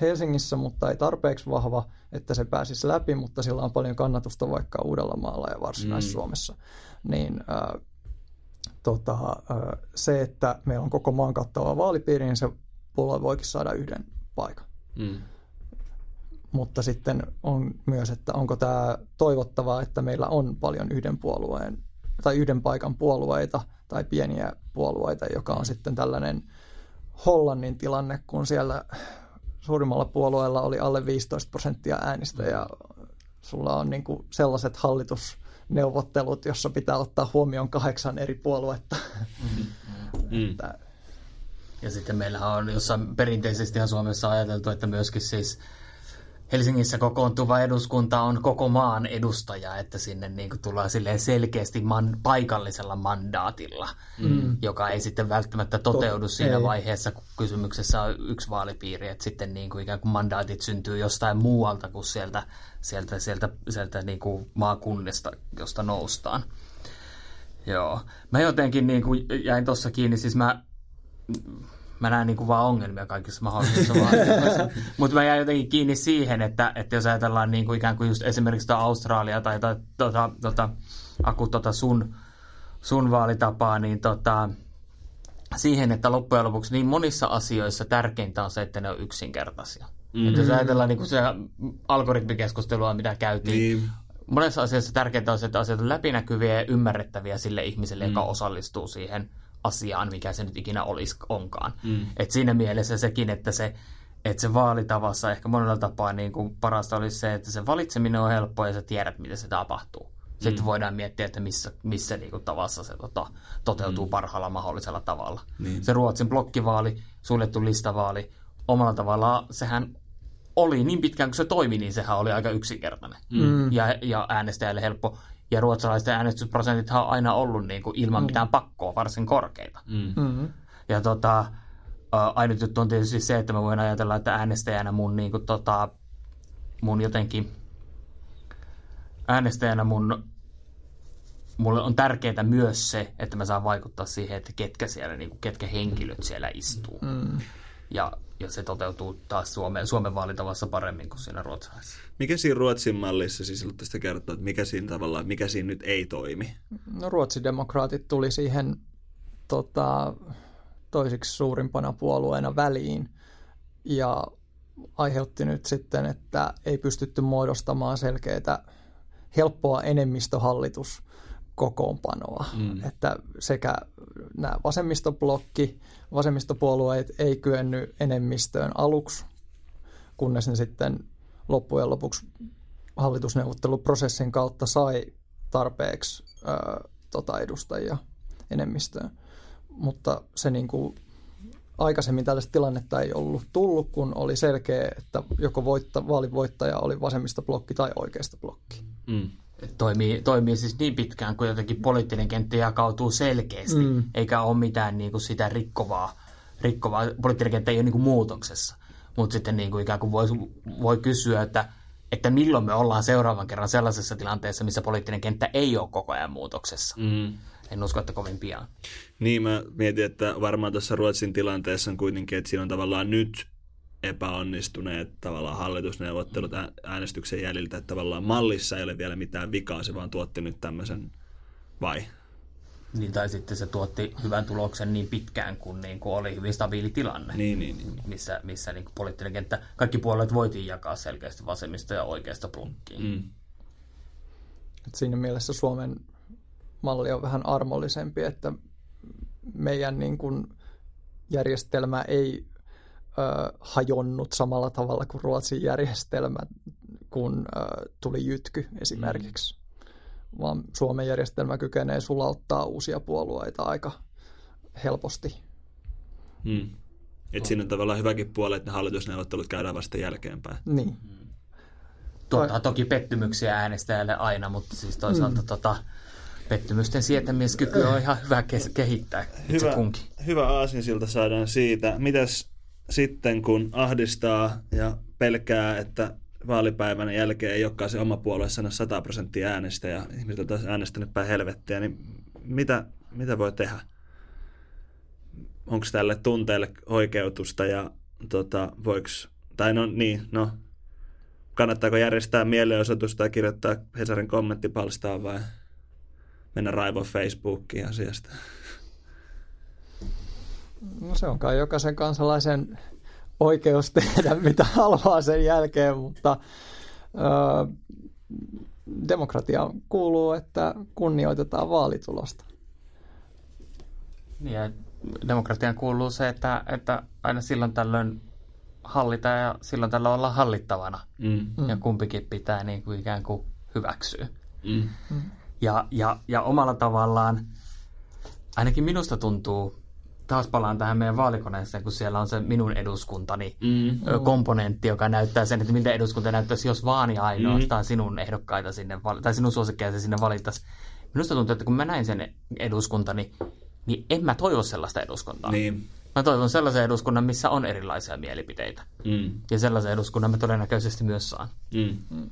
Helsingissä, mutta ei tarpeeksi vahva, että se pääsisi läpi, mutta sillä on paljon kannatusta vaikka Uudellamaalla ja Varsinais-Suomessa, mm. niin äh, tota, äh, se, että meillä on koko maan kattava vaalipiiri, niin se puolue voikin saada yhden paikan. Mm mutta sitten on myös, että onko tämä toivottavaa, että meillä on paljon yhden puolueen tai yhden paikan puolueita tai pieniä puolueita, joka on sitten tällainen Hollannin tilanne, kun siellä suurimmalla puolueella oli alle 15 prosenttia äänistä ja sulla on niin kuin sellaiset hallitusneuvottelut, jossa pitää ottaa huomioon kahdeksan eri puoluetta. Mm. että... Ja sitten meillä on jossain perinteisesti Suomessa ajateltu, että myöskin siis Helsingissä kokoontuva eduskunta on koko maan edustaja, että sinne niin kuin tullaan silleen selkeästi man, paikallisella mandaatilla, mm. joka ei sitten välttämättä toteudu Tot, siinä ei. vaiheessa, kun kysymyksessä on yksi vaalipiiri, että sitten niin kuin ikään kuin mandaatit syntyy jostain muualta kuin sieltä, sieltä, sieltä, sieltä niin kuin maakunnista, josta noustaan. Joo. Mä jotenkin niin kuin jäin tuossa kiinni, siis mä mä näen niin kuin vaan ongelmia kaikissa mahdollisissa. Mutta mä jäin jotenkin kiinni siihen, että, että jos ajatellaan niin kuin ikään kuin just esimerkiksi tuota Australia tai tuota, tuota, Aku, tuota sun, sun vaalitapaa, niin tota, siihen, että loppujen lopuksi niin monissa asioissa tärkeintä on se, että ne on yksinkertaisia. Mm-hmm. Että jos ajatellaan niin kuin se algoritmikeskustelua, mitä käytiin, niin. monessa asiassa tärkeintä on se, että asiat on läpinäkyviä ja ymmärrettäviä sille ihmiselle, mm. joka osallistuu siihen – asiaan, mikä se nyt ikinä olisi onkaan. Mm. Et siinä mielessä sekin, että se, että se vaalitavassa ehkä monella tapaa niin kuin parasta olisi se, että se valitseminen on helppoa ja sä tiedät, miten se tapahtuu. Sitten mm. voidaan miettiä, että missä, missä niin kuin tavassa se tota, toteutuu mm. parhaalla mahdollisella tavalla. Niin. Se Ruotsin blokkivaali, suljettu listavaali, omalla tavallaan sehän oli niin pitkään kuin se toimi, niin sehän oli aika yksinkertainen mm. ja, ja äänestäjälle helppo ja ruotsalaisten äänestysprosentit on aina ollut niin kuin ilman mm. mitään pakkoa varsin korkeita. Mm. Mm-hmm. Ja tota, ainut juttu on tietysti se, että mä voin ajatella, että äänestäjänä mun, niin kuin, tota, mun jotenkin äänestäjänä mun mulle on tärkeää myös se, että mä saan vaikuttaa siihen, että ketkä siellä, niin kuin, ketkä henkilöt siellä istuu. Mm. Ja ja se toteutuu taas Suomen, Suomen vaalitavassa paremmin kuin siinä ruotsalaisessa. Mikä siinä Ruotsin mallissa siis tästä kertoo, että mikä siinä tavallaan, mikä siinä nyt ei toimi? No ruotsidemokraatit tuli siihen tota, toisiksi suurimpana puolueena väliin ja aiheutti nyt sitten, että ei pystytty muodostamaan selkeää helppoa enemmistöhallitus kokoonpanoa. Mm. Että sekä nämä vasemmistoblokki, vasemmistopuolueet ei kyennyt enemmistöön aluksi, kunnes ne sitten loppujen lopuksi hallitusneuvotteluprosessin kautta sai tarpeeksi ää, tota edustajia enemmistöön. Mutta se niin kuin, aikaisemmin tällaista tilannetta ei ollut tullut, kun oli selkeä, että joko voitta, vaalivoittaja oli vasemmista blokki tai oikeista blokki. Mm toimii, toimii siis niin pitkään, kun jotenkin poliittinen kenttä jakautuu selkeästi, mm. eikä ole mitään niin kuin sitä rikkovaa, rikkovaa. Poliittinen kenttä ei ole niin kuin muutoksessa, mutta sitten niin kuin ikään kuin voi, voi kysyä, että, että milloin me ollaan seuraavan kerran sellaisessa tilanteessa, missä poliittinen kenttä ei ole koko ajan muutoksessa. Mm. En usko, että kovin pian. Niin, mä mietin, että varmaan tuossa Ruotsin tilanteessa on kuitenkin, että siinä on tavallaan nyt epäonnistuneet tavallaan hallitusneuvottelut äänestyksen jäljiltä, että tavallaan mallissa ei ole vielä mitään vikaa, se vaan tuotti nyt tämmöisen, vai? Niin, tai sitten se tuotti hyvän tuloksen niin pitkään, kun niin kuin oli hyvin stabiili tilanne, niin, niin, niin. missä, missä niin kuin poliittinen kenttä, kaikki puolueet voitiin jakaa selkeästi vasemmista ja oikeasta blokkiin. Mm. Et siinä mielessä Suomen malli on vähän armollisempi, että meidän niin kuin järjestelmä ei ö, hajonnut samalla tavalla kuin Ruotsin järjestelmä, kun ö, tuli jytky esimerkiksi. Mm. Vaan Suomen järjestelmä kykenee sulauttaa uusia puolueita aika helposti. Mm. Et siinä on tavallaan hyväkin puoli, että ne hallitusneuvottelut käydään vasta jälkeenpäin. Niin. Tuottaa toki pettymyksiä äänestäjälle aina, mutta siis toisaalta mm. tota, pettymysten sietämieskyky on ihan hyvä kehittää itse hyvä, kunkin. Hyvä aasinsilta saadaan siitä. Mitäs sitten, kun ahdistaa ja pelkää, että vaalipäivän jälkeen ei olekaan se oma puolue sanoa 100 prosenttia äänestä ja ihmiset on taas äänestänyt päin helvettiä, niin mitä, mitä voi tehdä? Onko tälle tunteelle oikeutusta ja tota, voiko, tai no niin, no, kannattaako järjestää mielenosoitusta tai kirjoittaa Hesarin kommenttipalstaan vai mennä raivoon Facebookiin asiasta? No se on kai jokaisen kansalaisen oikeus tehdä mitä haluaa sen jälkeen, mutta ö, demokratia kuuluu, että kunnioitetaan vaalitulosta. Niin, ja demokratian kuuluu se, että, että aina silloin tällöin hallita ja silloin tällä olla hallittavana. Mm. Ja kumpikin pitää niin kuin ikään kuin hyväksyä. Mm. Mm. Ja, ja, ja omalla tavallaan, ainakin minusta tuntuu, taas palaan tähän meidän vaalikoneeseen, kun siellä on se minun eduskuntani Mm. komponentti, joka näyttää sen, että miltä eduskunta näyttäisi, jos vaan ja ainoastaan Mm. sinun ehdokkaita sinne, tai sinun suosikkeja sinne valittaisiin. Minusta tuntuu, että kun mä näin sen eduskuntani, niin en mä toivo sellaista eduskuntaa. Niin. Mä toivon sellaisen eduskunnan, missä on erilaisia mielipiteitä. Mm. Ja sellaisen eduskunnan mä todennäköisesti myös saan. Mm.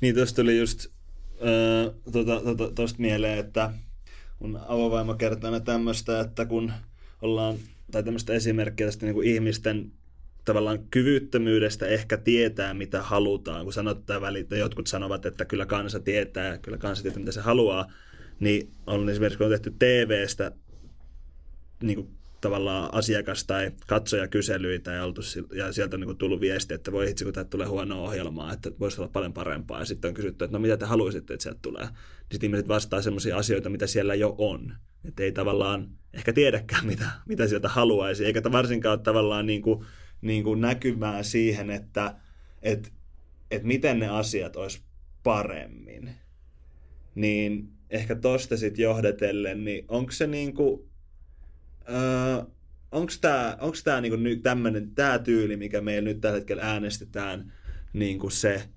Niin tuosta tuli just öö, tuosta tota, tosta mieleen, että mun avovaimo kertoo tämmöistä, että kun ollaan, tai tämmöistä esimerkkiä tästä niin kuin ihmisten tavallaan kyvyttömyydestä ehkä tietää, mitä halutaan, kun sanottaa välit, jotkut sanovat, että kyllä kansa tietää, kyllä kansa tietää, mitä se haluaa, niin on esimerkiksi, kun on tehty TV-stä niin kuin tavallaan asiakas- tai katsojakyselyitä ja, oltu, ja sieltä on niin tullut viesti, että voi itse kun täältä tulee huonoa ohjelmaa, että voisi olla paljon parempaa. Ja sitten on kysytty, että no mitä te haluaisitte, että sieltä tulee. Niin sitten ihmiset vastaa sellaisia asioita, mitä siellä jo on. Että ei tavallaan ehkä tiedäkään, mitä, mitä sieltä haluaisi, eikä varsinkaan ole tavallaan niin kuin, niin kuin näkymää siihen, että että että miten ne asiat olisi paremmin. Niin ehkä tosta sitten johdetellen, niin onko se niinku, öö, onko tämä onks tää niinku nyt tämmönen, tää tyyli, mikä meillä nyt tällä hetkellä äänestetään, niinku se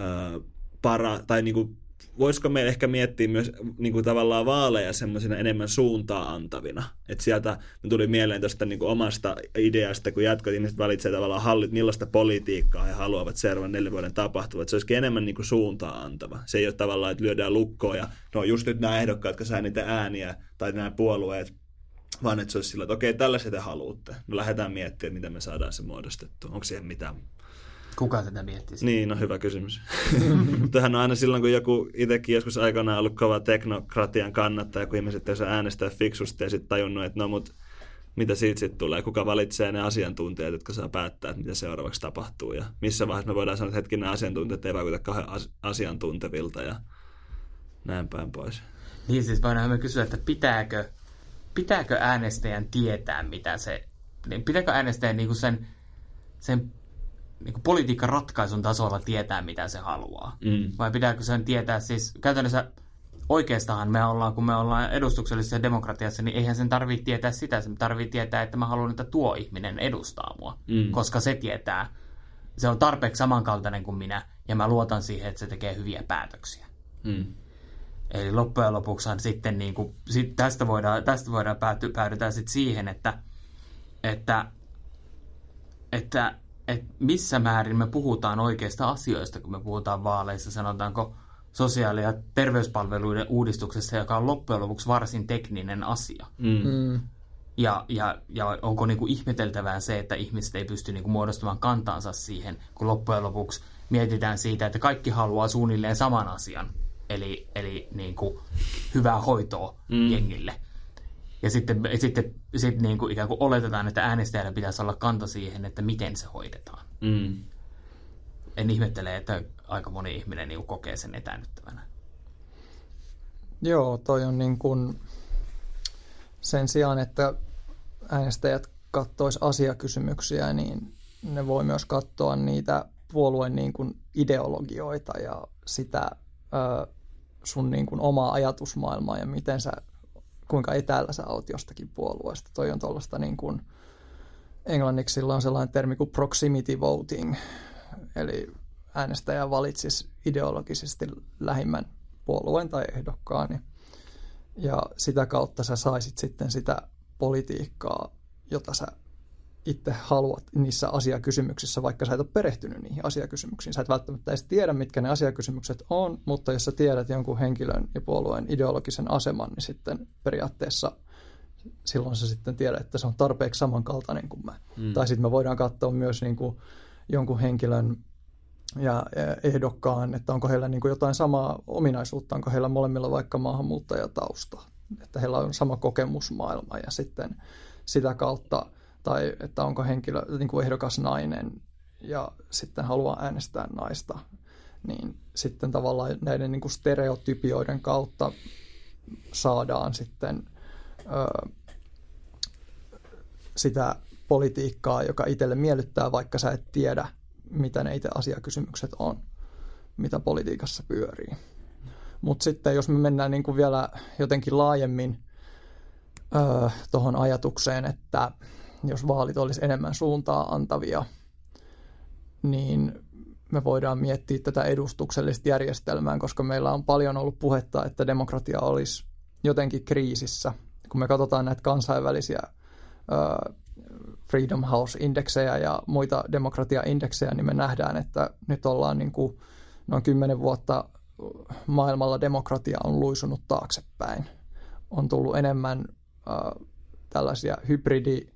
öö, para, tai niinku, voisiko meillä ehkä miettiä myös niinku tavallaan vaaleja semmoisena enemmän suuntaa antavina. Että sieltä me tuli mieleen tuosta niinku omasta ideasta, kun jatkoit, ihmiset valitsee tavallaan hallit, millaista politiikkaa he haluavat seuraavan neljän vuoden tapahtuvat. että Se olisikin enemmän niinku suuntaa antava. Se ei ole tavallaan, että lyödään lukkoon ja no just nyt nämä ehdokkaat, jotka saa niitä ääniä, tai nämä puolueet, vaan että se olisi sillä, että okei, tällaisia te haluatte. No lähdetään miettimään, miten me saadaan se muodostettua. Onko siihen mitään Kuka tätä miettisi? niin, no hyvä kysymys. Tähän on aina silloin, kun joku itsekin joskus aikanaan ollut kova teknokratian kannattaja, kun ihmiset ei saa äänestää fiksusti ja sitten tajunnut, että no mut mitä siitä sitten tulee, kuka valitsee ne asiantuntijat, jotka saa päättää, että mitä seuraavaksi tapahtuu ja missä vaiheessa me voidaan sanoa, että hetken nämä asiantuntijat ei vaikuta kauhean as- asiantuntevilta ja näin päin pois. Niin siis voidaan me kysyä, että pitääkö, pitääkö äänestäjän tietää, mitä se, niin pitääkö äänestäjän niinku sen, sen niinku politiikan ratkaisun tasolla tietää, mitä se haluaa? Mm. Vai pitääkö sen tietää siis, käytännössä oikeastaan me ollaan, kun me ollaan edustuksellisessa demokratiassa, niin eihän sen tarvitse tietää sitä, sen tarvitsee tietää, että mä haluan, että tuo ihminen edustaa mua, Mm. koska se tietää, se on tarpeeksi samankaltainen kuin minä, ja mä luotan siihen, että se tekee hyviä päätöksiä. Mm. Eli loppujen lopuksihan sitten niin kuin, sit tästä voidaan, tästä voidaan pääty, päädytään sitten siihen, että, että, että, että missä määrin me puhutaan oikeista asioista, kun me puhutaan vaaleissa, sanotaanko sosiaali- ja terveyspalveluiden uudistuksessa, joka on loppujen lopuksi varsin tekninen asia. Mm. Mm. Ja, ja, ja onko niin kuin ihmeteltävää se, että ihmiset ei pysty niin kuin muodostamaan kantaansa siihen, kun loppujen lopuksi mietitään siitä, että kaikki haluaa suunnilleen saman asian, eli, eli niin kuin hyvää hoitoa Mm. mm. jengille. Ja sitten, sitten, sitten niin kuin ikään kuin oletetaan, että äänestäjällä pitäisi olla kanta siihen, että miten se hoidetaan. Mm. En ihmettele, että aika moni ihminen niin kuin kokee sen etänyttävänä. Joo, toi on niin kuin sen sijaan, että äänestäjät kattois asiakysymyksiä, niin ne voi myös katsoa niitä puolueen niin kuin ideologioita ja sitä ö, sun niin kuin omaa ajatusmaailmaa ja miten sä, kuinka etäällä sä oot jostakin puolueesta. Toi on tuollaista niin kuin, englanniksi sillä on sellainen termi kuin proximity voting, eli äänestäjä valitsisi ideologisesti lähimmän puolueen tai ehdokkaan. Ja sitä kautta sä saisit sitten sitä politiikkaa, jota sä itse haluat niissä asiakysymyksissä, vaikka sä et ole perehtynyt niihin asiakysymyksiin. Sä et välttämättä edes tiedä, mitkä ne asiakysymykset on, mutta jos sä tiedät jonkun henkilön ja puolueen ideologisen aseman, niin sitten periaatteessa silloin sä sitten tiedät, että se on tarpeeksi samankaltainen kuin mä. Mm. Tai sitten me voidaan katsoa myös niin kuin jonkun henkilön ja eh, ehdokkaan, että onko heillä niin kuin jotain samaa ominaisuutta, onko heillä molemmilla vaikka maahanmuuttajatausta, että heillä on sama kokemusmaailma ja sitten sitä kautta, tai että onko henkilö niin kuin ehdokas nainen ja sitten haluaa äänestää naista, niin sitten tavallaan näiden niin kuin stereotypioiden kautta saadaan sitten ö, sitä politiikkaa, joka itselle miellyttää, vaikka sä et tiedä, mitä ne itse asiakysymykset on, mitä politiikassa pyörii. Mutta sitten jos me mennään niin kuin vielä jotenkin laajemmin tuohon ajatukseen, että jos vaalit olisi enemmän suuntaa antavia, niin me voidaan miettiä tätä edustuksellista järjestelmää, koska meillä on paljon ollut puhetta, että demokratia olisi jotenkin kriisissä. Kun me katsotaan näitä kansainvälisiä Freedom House-indeksejä ja muita demokratia-indeksejä, niin me nähdään, että nyt ollaan niin kuin noin kymmenen vuotta maailmalla demokratia on luisunut taaksepäin. On tullut enemmän tällaisia hybridi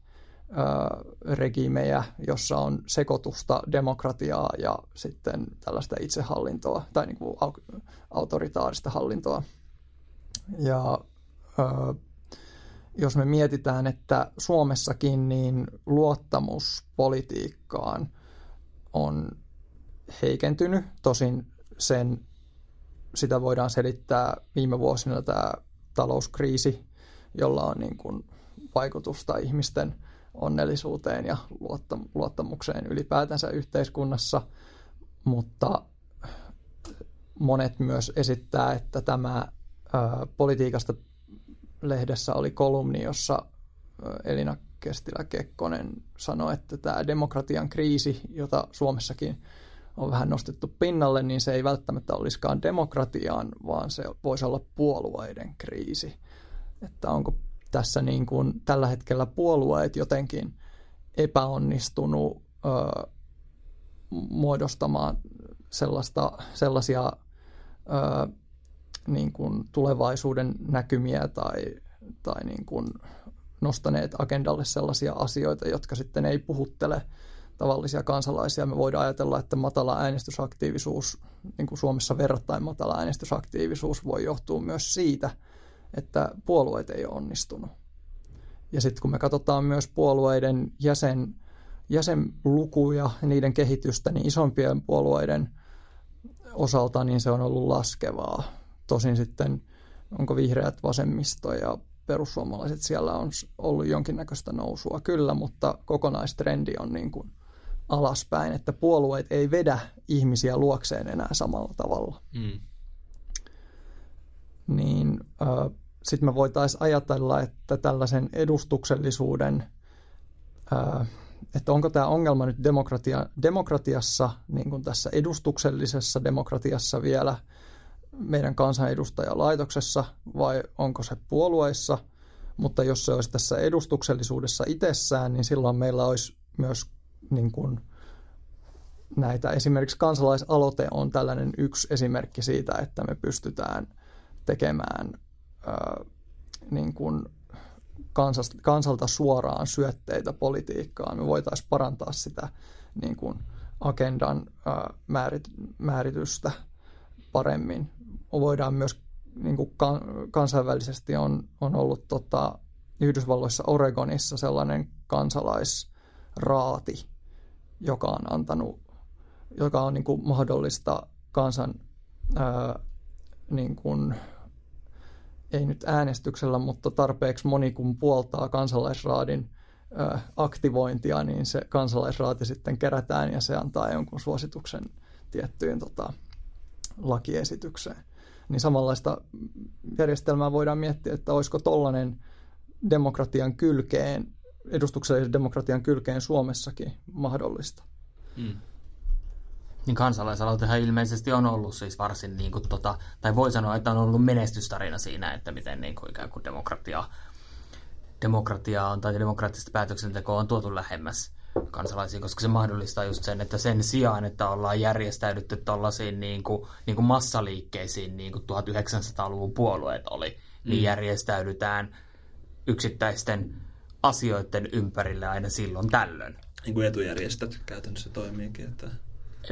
regiimejä, jossa on sekoitusta demokratiaa ja sitten tällaista itsehallintoa tai niin kuin autoritaarista hallintoa. Ja jos me mietitään, että Suomessakin niin luottamus politiikkaan on heikentynyt, tosin sen, sitä voidaan selittää viime vuosina tämä talouskriisi, jolla on niin kuin vaikutusta ihmisten – onnellisuuteen ja luottamukseen ylipäätänsä yhteiskunnassa, mutta monet myös esittää, että tämä politiikasta lehdessä oli kolumni, jossa Elina Kestilä-Kekkonen sanoi, että tämä demokratian kriisi, jota Suomessakin on vähän nostettu pinnalle, niin se ei välttämättä olisikaan demokratiaan, vaan se voisi olla puolueiden kriisi. Että onko tässä niin kuin tällä hetkellä puolueet jotenkin epäonnistunut ö, muodostamaan sellaista, sellaisia ö, niin kuin tulevaisuuden näkymiä tai, tai niin kuin nostaneet agendalle sellaisia asioita, jotka sitten ei puhuttele tavallisia kansalaisia. Me voidaan ajatella, että matala äänestysaktiivisuus, niin kuin Suomessa verrattain matala äänestysaktiivisuus voi johtua myös siitä – että puolueet ei ole onnistunut. Ja sitten kun me katsotaan myös puolueiden jäsen, jäsenlukuja ja niiden kehitystä, niin isompien puolueiden osalta niin se on ollut laskevaa. Tosin sitten onko vihreät vasemmisto ja perussuomalaiset siellä on ollut jonkinnäköistä nousua kyllä, mutta kokonaistrendi on niin kuin alaspäin, että puolueet ei vedä ihmisiä luokseen enää samalla tavalla. Mm niin äh, sitten me voitaisiin ajatella, että tällaisen edustuksellisuuden, että onko tämä ongelma nyt demokratia, demokratiassa, niin kuin tässä edustuksellisessa demokratiassa vielä meidän kansanedustajalaitoksessa vai onko se puolueissa, mutta jos se olisi tässä edustuksellisuudessa itsessään, niin silloin meillä olisi myös niin kuin, näitä, esimerkiksi kansalaisaloite on tällainen yksi esimerkki siitä, että me pystytään – tekemään ää, niin kuin kansalta suoraan syötteitä politiikkaan. Me voitaisiin parantaa sitä niin kuin agendan ää, määrit, määritystä paremmin. Voidaan myös niin kuin kan, kansainvälisesti on, on ollut tota, Yhdysvalloissa Oregonissa sellainen kansalaisraati, joka on antanut, joka on niin kuin mahdollista kansan ää, niin kuin, ei nyt äänestyksellä, mutta tarpeeksi moni kun puoltaa kansalaisraadin ö, aktivointia, niin se kansalaisraati sitten kerätään ja se antaa jonkun suosituksen tiettyyn tota, lakiesitykseen. Niin samanlaista järjestelmää voidaan miettiä, että olisiko tollainen demokratian kylkeen, edustuksellisen demokratian kylkeen Suomessakin mahdollista. Mm. Niin kansalaisaloitehan ilmeisesti on ollut siis varsin, niin kuin, tota, tai voi sanoa, että on ollut menestystarina siinä, että miten niin kuin, ikään kuin demokratia, demokratia on, tai demokraattista päätöksentekoa on tuotu lähemmäs kansalaisiin, koska se mahdollistaa just sen, että sen sijaan, että ollaan järjestäydytty tuollaisiin niin kuin, niin kuin massaliikkeisiin, niin kuin 1900-luvun puolueet oli, niin mm. niin järjestäydytään yksittäisten asioiden ympärille aina silloin tällöin. Niin kuin etujärjestöt käytännössä toimiikin, että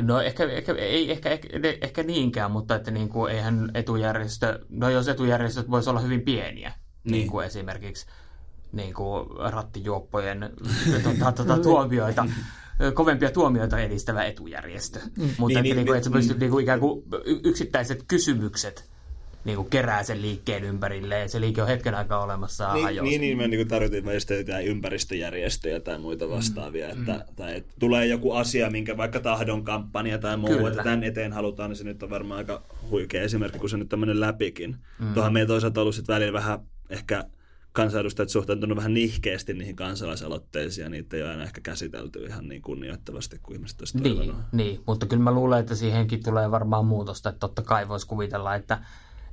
No ehkä, ehkä, ei ehkä, ehkä, ehkä niinkään, mutta että niin kuin, eihän etujärjestö, no jos etujärjestöt voisi olla hyvin pieniä, niin, niin kuin esimerkiksi niin kuin rattijuoppojen tuota, tuota, tuomioita, kovempia tuomioita edistävä etujärjestö. Mm. Mutta niin, että, niin, niin, kuin, että se pystyy niin kuin, ikään kuin yksittäiset kysymykset niin kuin kerää sen liikkeen ympärille. Se liike on hetken aikaa olemassa niin, hajosi. Niin, niin, me niin tarvittiin just jotain ympäristöjärjestöjä tai muita mm. vastaavia. Mm. Että, tai että tulee joku asia, minkä vaikka tahdon kampanja tai muu, Kyllä. että tämän eteen halutaan, niin se nyt on varmaan aika huikea esimerkki, kun se nyt mennyt läpikin. Mm. Tuohan meillä toisaalta ollut sitten välillä vähän ehkä kansanedustajat suhtautunut vähän nihkeästi niihin kansalaisaloitteisiin ja niitä ei ole aina ehkä käsitelty ihan niin kunnioittavasti kuin ihmiset olisi niin, niin, mutta kyllä mä luulen, että siihenkin tulee varmaan muutosta, että totta kai voisi kuvitella, että,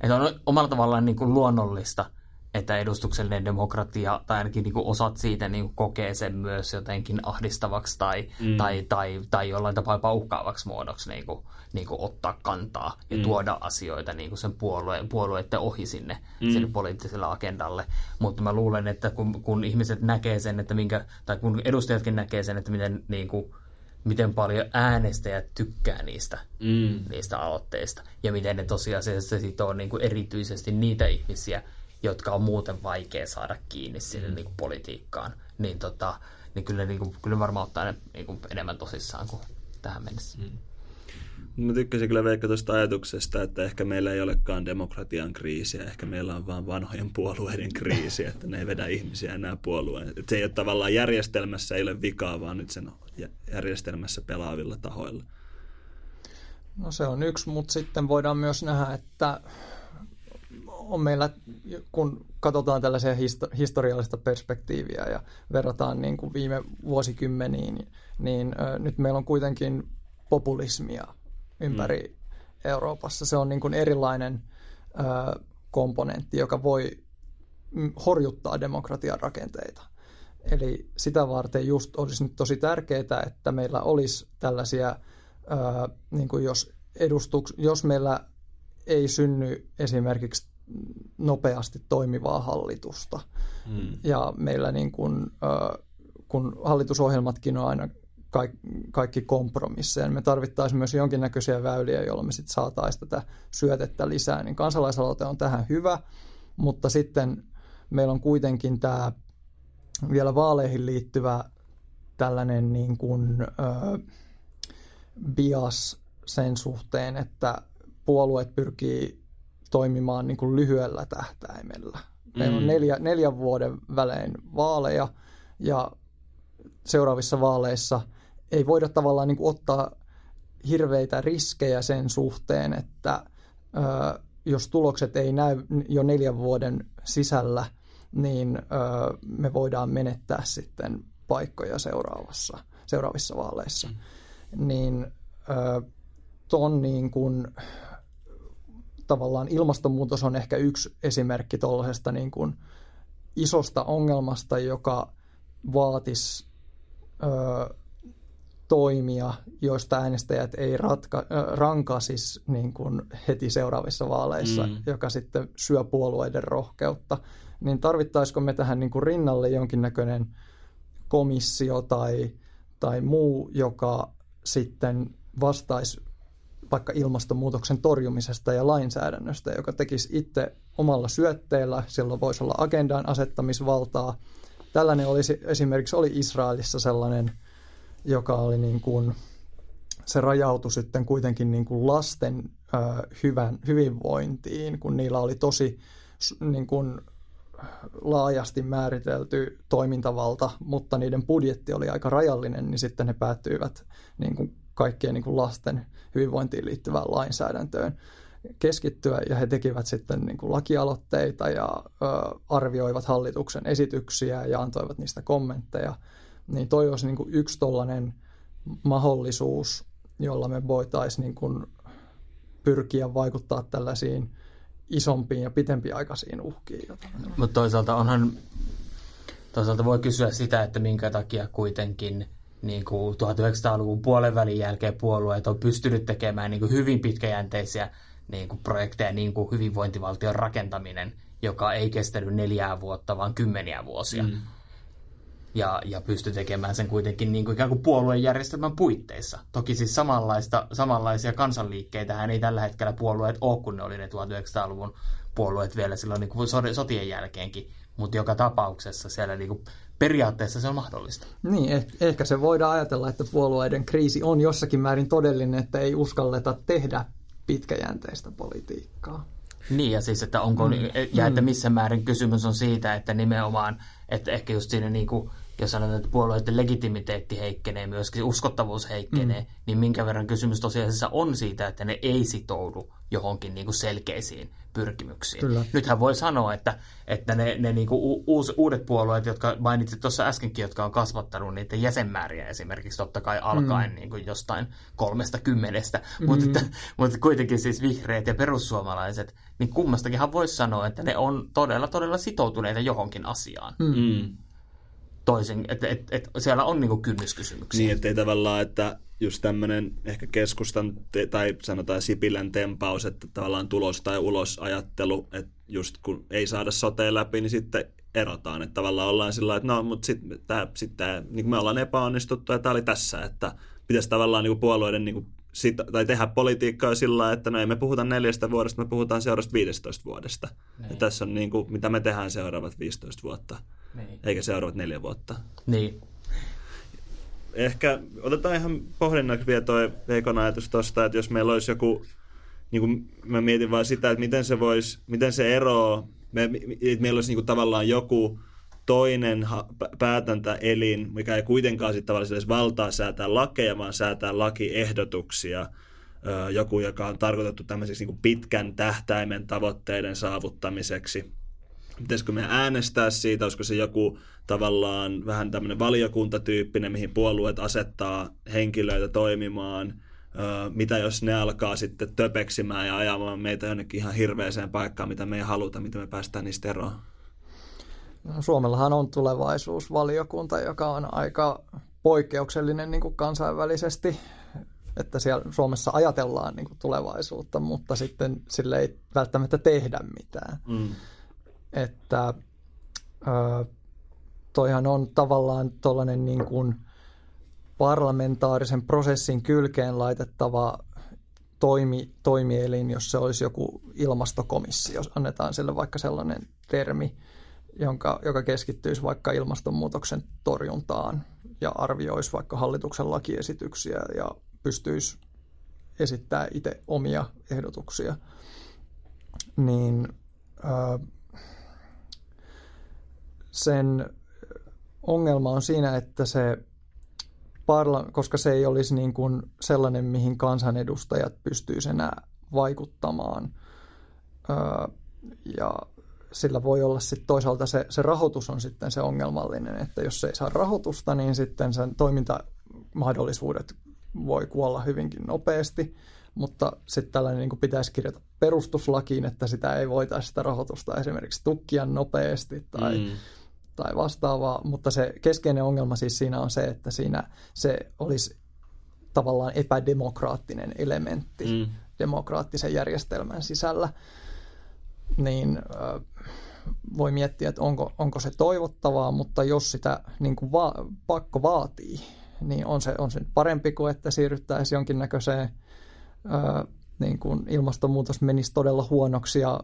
että on omalla tavallaan niin kuin luonnollista, että edustuksellinen demokratia, tai ainakin niin kuin osat siitä niin kuin kokee sen myös jotenkin ahdistavaksi tai, mm. tai, tai, tai jollain tapaa jopa uhkaavaksi muodoksi niin kuin, niin kuin ottaa kantaa ja mm. tuoda asioita niin kuin sen puolueen, puolueiden ohi sinne, mm. sinne poliittiselle agendalle. Mutta mä luulen, että kun, kun ihmiset näkee sen, että minkä, tai kun edustajatkin näkee sen, että miten niin kuin, miten paljon äänestäjät tykkää niistä, mm. niistä aloitteista ja miten ne tosiasiassa sitoo niin kuin erityisesti niitä ihmisiä, jotka on muuten vaikea saada kiinni sinne mm. niin kuin politiikkaan, niin, tota, niin kyllä, niin kuin, kyllä varmaan ottaa ne niin kuin enemmän tosissaan kuin tähän mennessä. Mm. Mä tykkäsin kyllä Veikka tuosta ajatuksesta, että ehkä meillä ei olekaan demokratian kriisiä, ehkä meillä on vain vanhojen puolueiden kriisi, että ne ei vedä ihmisiä enää puolueen. Että se ei ole tavallaan järjestelmässä, ei ole vikaa, vaan nyt sen järjestelmässä pelaavilla tahoilla. No se on yksi, mutta sitten voidaan myös nähdä, että on meillä, kun katsotaan tällaisia historiallista perspektiiviä ja verrataan niin kuin viime vuosikymmeniin, niin nyt meillä on kuitenkin populismia ympäri mm. Euroopassa. Se on niin kuin erilainen ö, komponentti, joka voi horjuttaa demokratian rakenteita. Eli sitä varten just olisi nyt tosi tärkeää, että meillä olisi tällaisia, ö, niin kuin jos, edustuks, jos meillä ei synny esimerkiksi nopeasti toimivaa hallitusta. Mm. Ja meillä niin kuin, kun hallitusohjelmatkin on aina kaikki kompromisseja, me tarvittaisiin myös jonkinnäköisiä väyliä, joilla me sitten saataisiin tätä syötettä lisää. Niin kansalaisaloite on tähän hyvä, mutta sitten meillä on kuitenkin tämä vielä vaaleihin liittyvä tällainen niin kuin, ö, bias sen suhteen, että puolueet pyrkii toimimaan niin kuin lyhyellä tähtäimellä. Meillä on mm. neljä, neljän vuoden välein vaaleja ja seuraavissa vaaleissa ei voida tavallaan niin kuin ottaa hirveitä riskejä sen suhteen, että ö, jos tulokset ei näy jo neljän vuoden sisällä, niin ö, me voidaan menettää sitten paikkoja seuraavassa, seuraavissa vaaleissa. Mm. Niin ö, ton niin kuin, tavallaan ilmastonmuutos on ehkä yksi esimerkki tuollaisesta niin kuin isosta ongelmasta, joka vaatisi ö, toimia, joista äänestäjät ei ratka, ö, rankaisis niin kuin heti seuraavissa vaaleissa, mm. joka sitten syö puolueiden rohkeutta. Niin tarvittaisiko me tähän niin kuin rinnalle jonkinnäköinen komissio tai, tai muu, joka sitten vastaisi vaikka ilmastonmuutoksen torjumisesta ja lainsäädännöstä, joka tekisi itse omalla syötteellä, silloin voisi olla agendan asettamisvaltaa. Tällainen olisi esimerkiksi oli Israelissa sellainen, joka oli niin kuin, se rajautui sitten kuitenkin niin kuin lasten ö, hyvän, hyvinvointiin, kun niillä oli tosi niin kuin, laajasti määritelty toimintavalta, mutta niiden budjetti oli aika rajallinen, niin sitten ne päättyivät niin kuin kaikkien niin kuin lasten hyvinvointiin liittyvään lainsäädäntöön keskittyä ja he tekivät sitten niin kuin lakialoitteita ja ö, arvioivat hallituksen esityksiä ja antoivat niistä kommentteja. Niin toi olisi niin kuin yksi tollainen mahdollisuus, jolla me voitaisiin niin kuin pyrkiä vaikuttaa tällaisiin isompiin ja pitempiaikaisiin uhkiin. Mutta toisaalta onhan, toisaalta voi kysyä sitä, että minkä takia kuitenkin niin kuin 1900-luvun puolen välin jälkeen puolueet on pystynyt tekemään niin kuin hyvin pitkäjänteisiä niin kuin projekteja, niin kuin hyvinvointivaltion rakentaminen, joka ei kestänyt neljää vuotta, vaan kymmeniä vuosia. Mm. Ja, ja pysty tekemään sen kuitenkin niin kuin ikään kuin puolueen järjestelmän puitteissa. Toki siis samanlaista, samanlaisia kansanliikkeitä ei tällä hetkellä puolueet ole, kun ne oli ne 1900-luvun puolueet vielä silloin niin kuin sotien jälkeenkin. Mutta joka tapauksessa siellä niin kuin periaatteessa se on mahdollista. Niin, eh- ehkä se voidaan ajatella, että puolueiden kriisi on jossakin määrin todellinen, että ei uskalleta tehdä pitkäjänteistä politiikkaa. Niin, ja siis, että onko, mm. ja että mm. missä määrin kysymys on siitä, että nimenomaan, että ehkä just siinä niin kuin jos sanotaan, että puolueiden legitimiteetti heikkenee, myöskin uskottavuus heikkenee, mm. niin minkä verran kysymys tosiasiassa on siitä, että ne ei sitoudu johonkin niin kuin selkeisiin pyrkimyksiin. Kyllä. Nythän voi sanoa, että, että ne, ne niin kuin uus, uudet puolueet, jotka mainitsit tuossa äskenkin, jotka on kasvattanut niiden jäsenmääriä esimerkiksi totta kai alkaen mm. niin kuin jostain kolmesta kymmenestä, mm. mutta, että, mutta kuitenkin siis vihreät ja perussuomalaiset, niin kummastakinhan voisi sanoa, että ne on todella todella sitoutuneita johonkin asiaan. Mm. mm toisin, että et, et siellä on niinku kynnyskysymyksiä. Niin, että ei tavallaan, että just tämmöinen ehkä keskustan te, tai sanotaan Sipilän tempaus, että tavallaan tulos tai ulos ajattelu, että just kun ei saada soteen läpi, niin sitten erotaan. Että tavallaan ollaan sillä että no, mutta sitten sit niin me ollaan epäonnistuttu ja tämä oli tässä, että pitäisi tavallaan niin puolueiden niin sit, tai tehdä politiikkaa sillä että no ei me puhuta neljästä vuodesta, me puhutaan seuraavasta 15 vuodesta. Niin. Ja tässä on niin kuin, mitä me tehdään seuraavat 15 vuotta, niin. eikä seuraavat neljä vuotta. Niin. Ehkä otetaan ihan pohdinnaksi vielä tuo Veikon ajatus tuosta, että jos meillä olisi joku, niin kuin mä mietin vaan sitä, että miten se voisi, miten se eroaa, me, että meillä olisi niin kuin tavallaan joku toinen päätäntäelin, mikä ei kuitenkaan sitten tavallaan edes valtaa säätää lakeja, vaan säätää lakiehdotuksia, joku, joka on tarkoitettu tämmöiseksi niin pitkän tähtäimen tavoitteiden saavuttamiseksi. Pitäisikö me äänestää siitä, olisiko se joku tavallaan vähän tämmöinen valiokuntatyyppinen, mihin puolueet asettaa henkilöitä toimimaan, mitä jos ne alkaa sitten töpeksimään ja ajamaan meitä jonnekin ihan hirveäseen paikkaan, mitä me ei haluta, mitä me päästään niistä eroon. Suomellahan on tulevaisuusvaliokunta, joka on aika poikkeuksellinen niin kuin kansainvälisesti, että siellä Suomessa ajatellaan niin kuin tulevaisuutta, mutta sitten sille ei välttämättä tehdä mitään. Mm. Että ö, toihan on tavallaan tuollainen niin kuin parlamentaarisen prosessin kylkeen laitettava toimi, toimielin, jos se olisi joku ilmastokomissio, jos annetaan sille vaikka sellainen termi, jonka, joka keskittyisi vaikka ilmastonmuutoksen torjuntaan ja arvioisi vaikka hallituksen lakiesityksiä ja pystyisi esittää itse omia ehdotuksia, niin sen ongelma on siinä, että se parla, koska se ei olisi niin kuin sellainen, mihin kansanedustajat pystyisivät enää vaikuttamaan. ja sillä voi olla sitten toisaalta se, se rahoitus on sitten se ongelmallinen, että jos se ei saa rahoitusta, niin sitten sen toimintamahdollisuudet voi kuolla hyvinkin nopeasti, mutta sitten tällainen niin pitäisi kirjata perustuslakiin, että sitä ei voitaisi sitä rahoitusta esimerkiksi tukkia nopeasti tai, mm. tai vastaavaa, mutta se keskeinen ongelma siis siinä on se, että siinä se olisi tavallaan epädemokraattinen elementti mm. demokraattisen järjestelmän sisällä, niin voi miettiä, että onko, onko se toivottavaa, mutta jos sitä niin kuin va- pakko vaatii, niin on se, on se parempi kuin, että siirryttäisiin jonkinnäköiseen ää, niin kuin ilmastonmuutos menisi todella huonoksi ja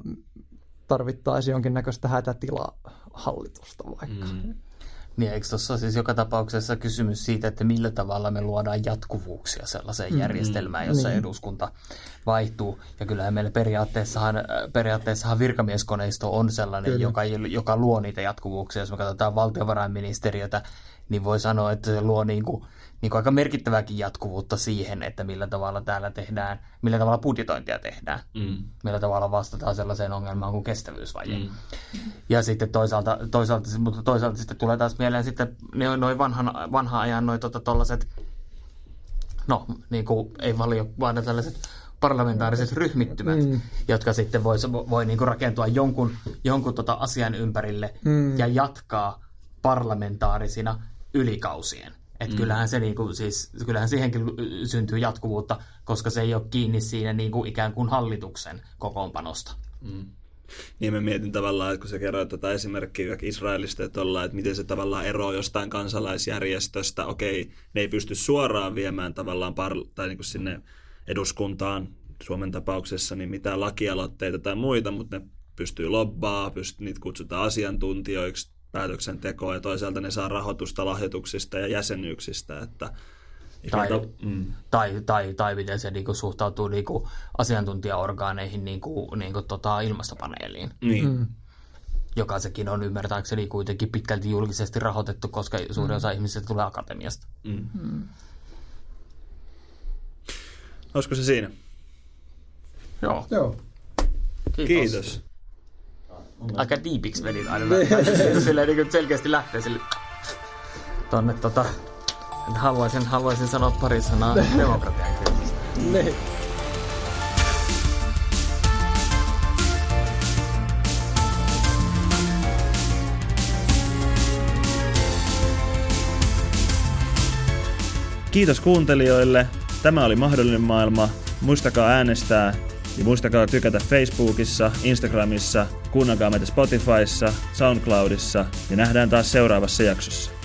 tarvittaisiin jonkinnäköistä hätätilahallitusta vaikka. Mm. Niin, eikö tuossa siis joka tapauksessa kysymys siitä, että millä tavalla me luodaan jatkuvuuksia sellaiseen mm, järjestelmään, jossa niin. eduskunta vaihtuu. Ja kyllähän meillä periaatteessahan, periaatteessahan virkamieskoneisto on sellainen, joka, joka luo niitä jatkuvuuksia. Jos me katsotaan valtiovarainministeriötä, niin voi sanoa, että se luo niin kuin, niin kuin aika merkittävääkin jatkuvuutta siihen, että millä tavalla täällä tehdään, millä tavalla budjetointia tehdään, mm. millä tavalla vastataan sellaiseen ongelmaan kuin kestävyysvaje. Mm. Ja sitten toisaalta, toisaalta, mutta toisaalta sitten tulee taas mieleen sitten noin vanhan, vanhan ajan noin tota, tollaset, no niin kuin ei valio, vaan tällaiset parlamentaariset ryhmittymät, mm. jotka sitten voi, voi niin kuin rakentua jonkun, jonkun tota asian ympärille mm. ja jatkaa parlamentaarisina ylikausien. Että mm. kyllähän, se niinku, siis, kyllähän siihenkin syntyy jatkuvuutta, koska se ei ole kiinni siinä niinku ikään kuin hallituksen kokoonpanosta. Mm. Niin mä mietin tavallaan, että kun sä kerroit tätä esimerkkiä Israelista, että, ollaan, että miten se tavallaan eroaa jostain kansalaisjärjestöstä. Okei, ne ei pysty suoraan viemään tavallaan par- tai niin kuin sinne eduskuntaan Suomen tapauksessa niin mitään lakialoitteita tai muita, mutta ne pystyy lobbaa, pystyy, niitä kutsutaan asiantuntijoiksi, päätöksentekoa ja toisaalta ne saa rahoitusta lahjoituksista ja jäsenyyksistä, että tai, mm. tai, tai, tai miten se niinku suhtautuu niinku asiantuntijaorgaaneihin, niinku, niinku tota ilmastopaneeliin. Niin. Mm. joka sekin on ymmärtääkseni kuitenkin pitkälti julkisesti rahoitettu, koska suurin osa ihmisistä tulee akatemiasta. Mm. Mm. Olisiko se siinä? Joo. Joo. Kiitos. Kiitos. Aika diipiksi vedit aina. Silleen niin kuin selkeästi lähtee sille tonne tota... Haluaisin, haluaisin sanoa pari sanaa demokratian kriisistä. Niin. Kiitos kuuntelijoille. Tämä oli Mahdollinen maailma. Muistakaa äänestää ja muistakaa tykätä Facebookissa, Instagramissa, kuunnelkaa meitä Spotifyssa, Soundcloudissa ja nähdään taas seuraavassa jaksossa.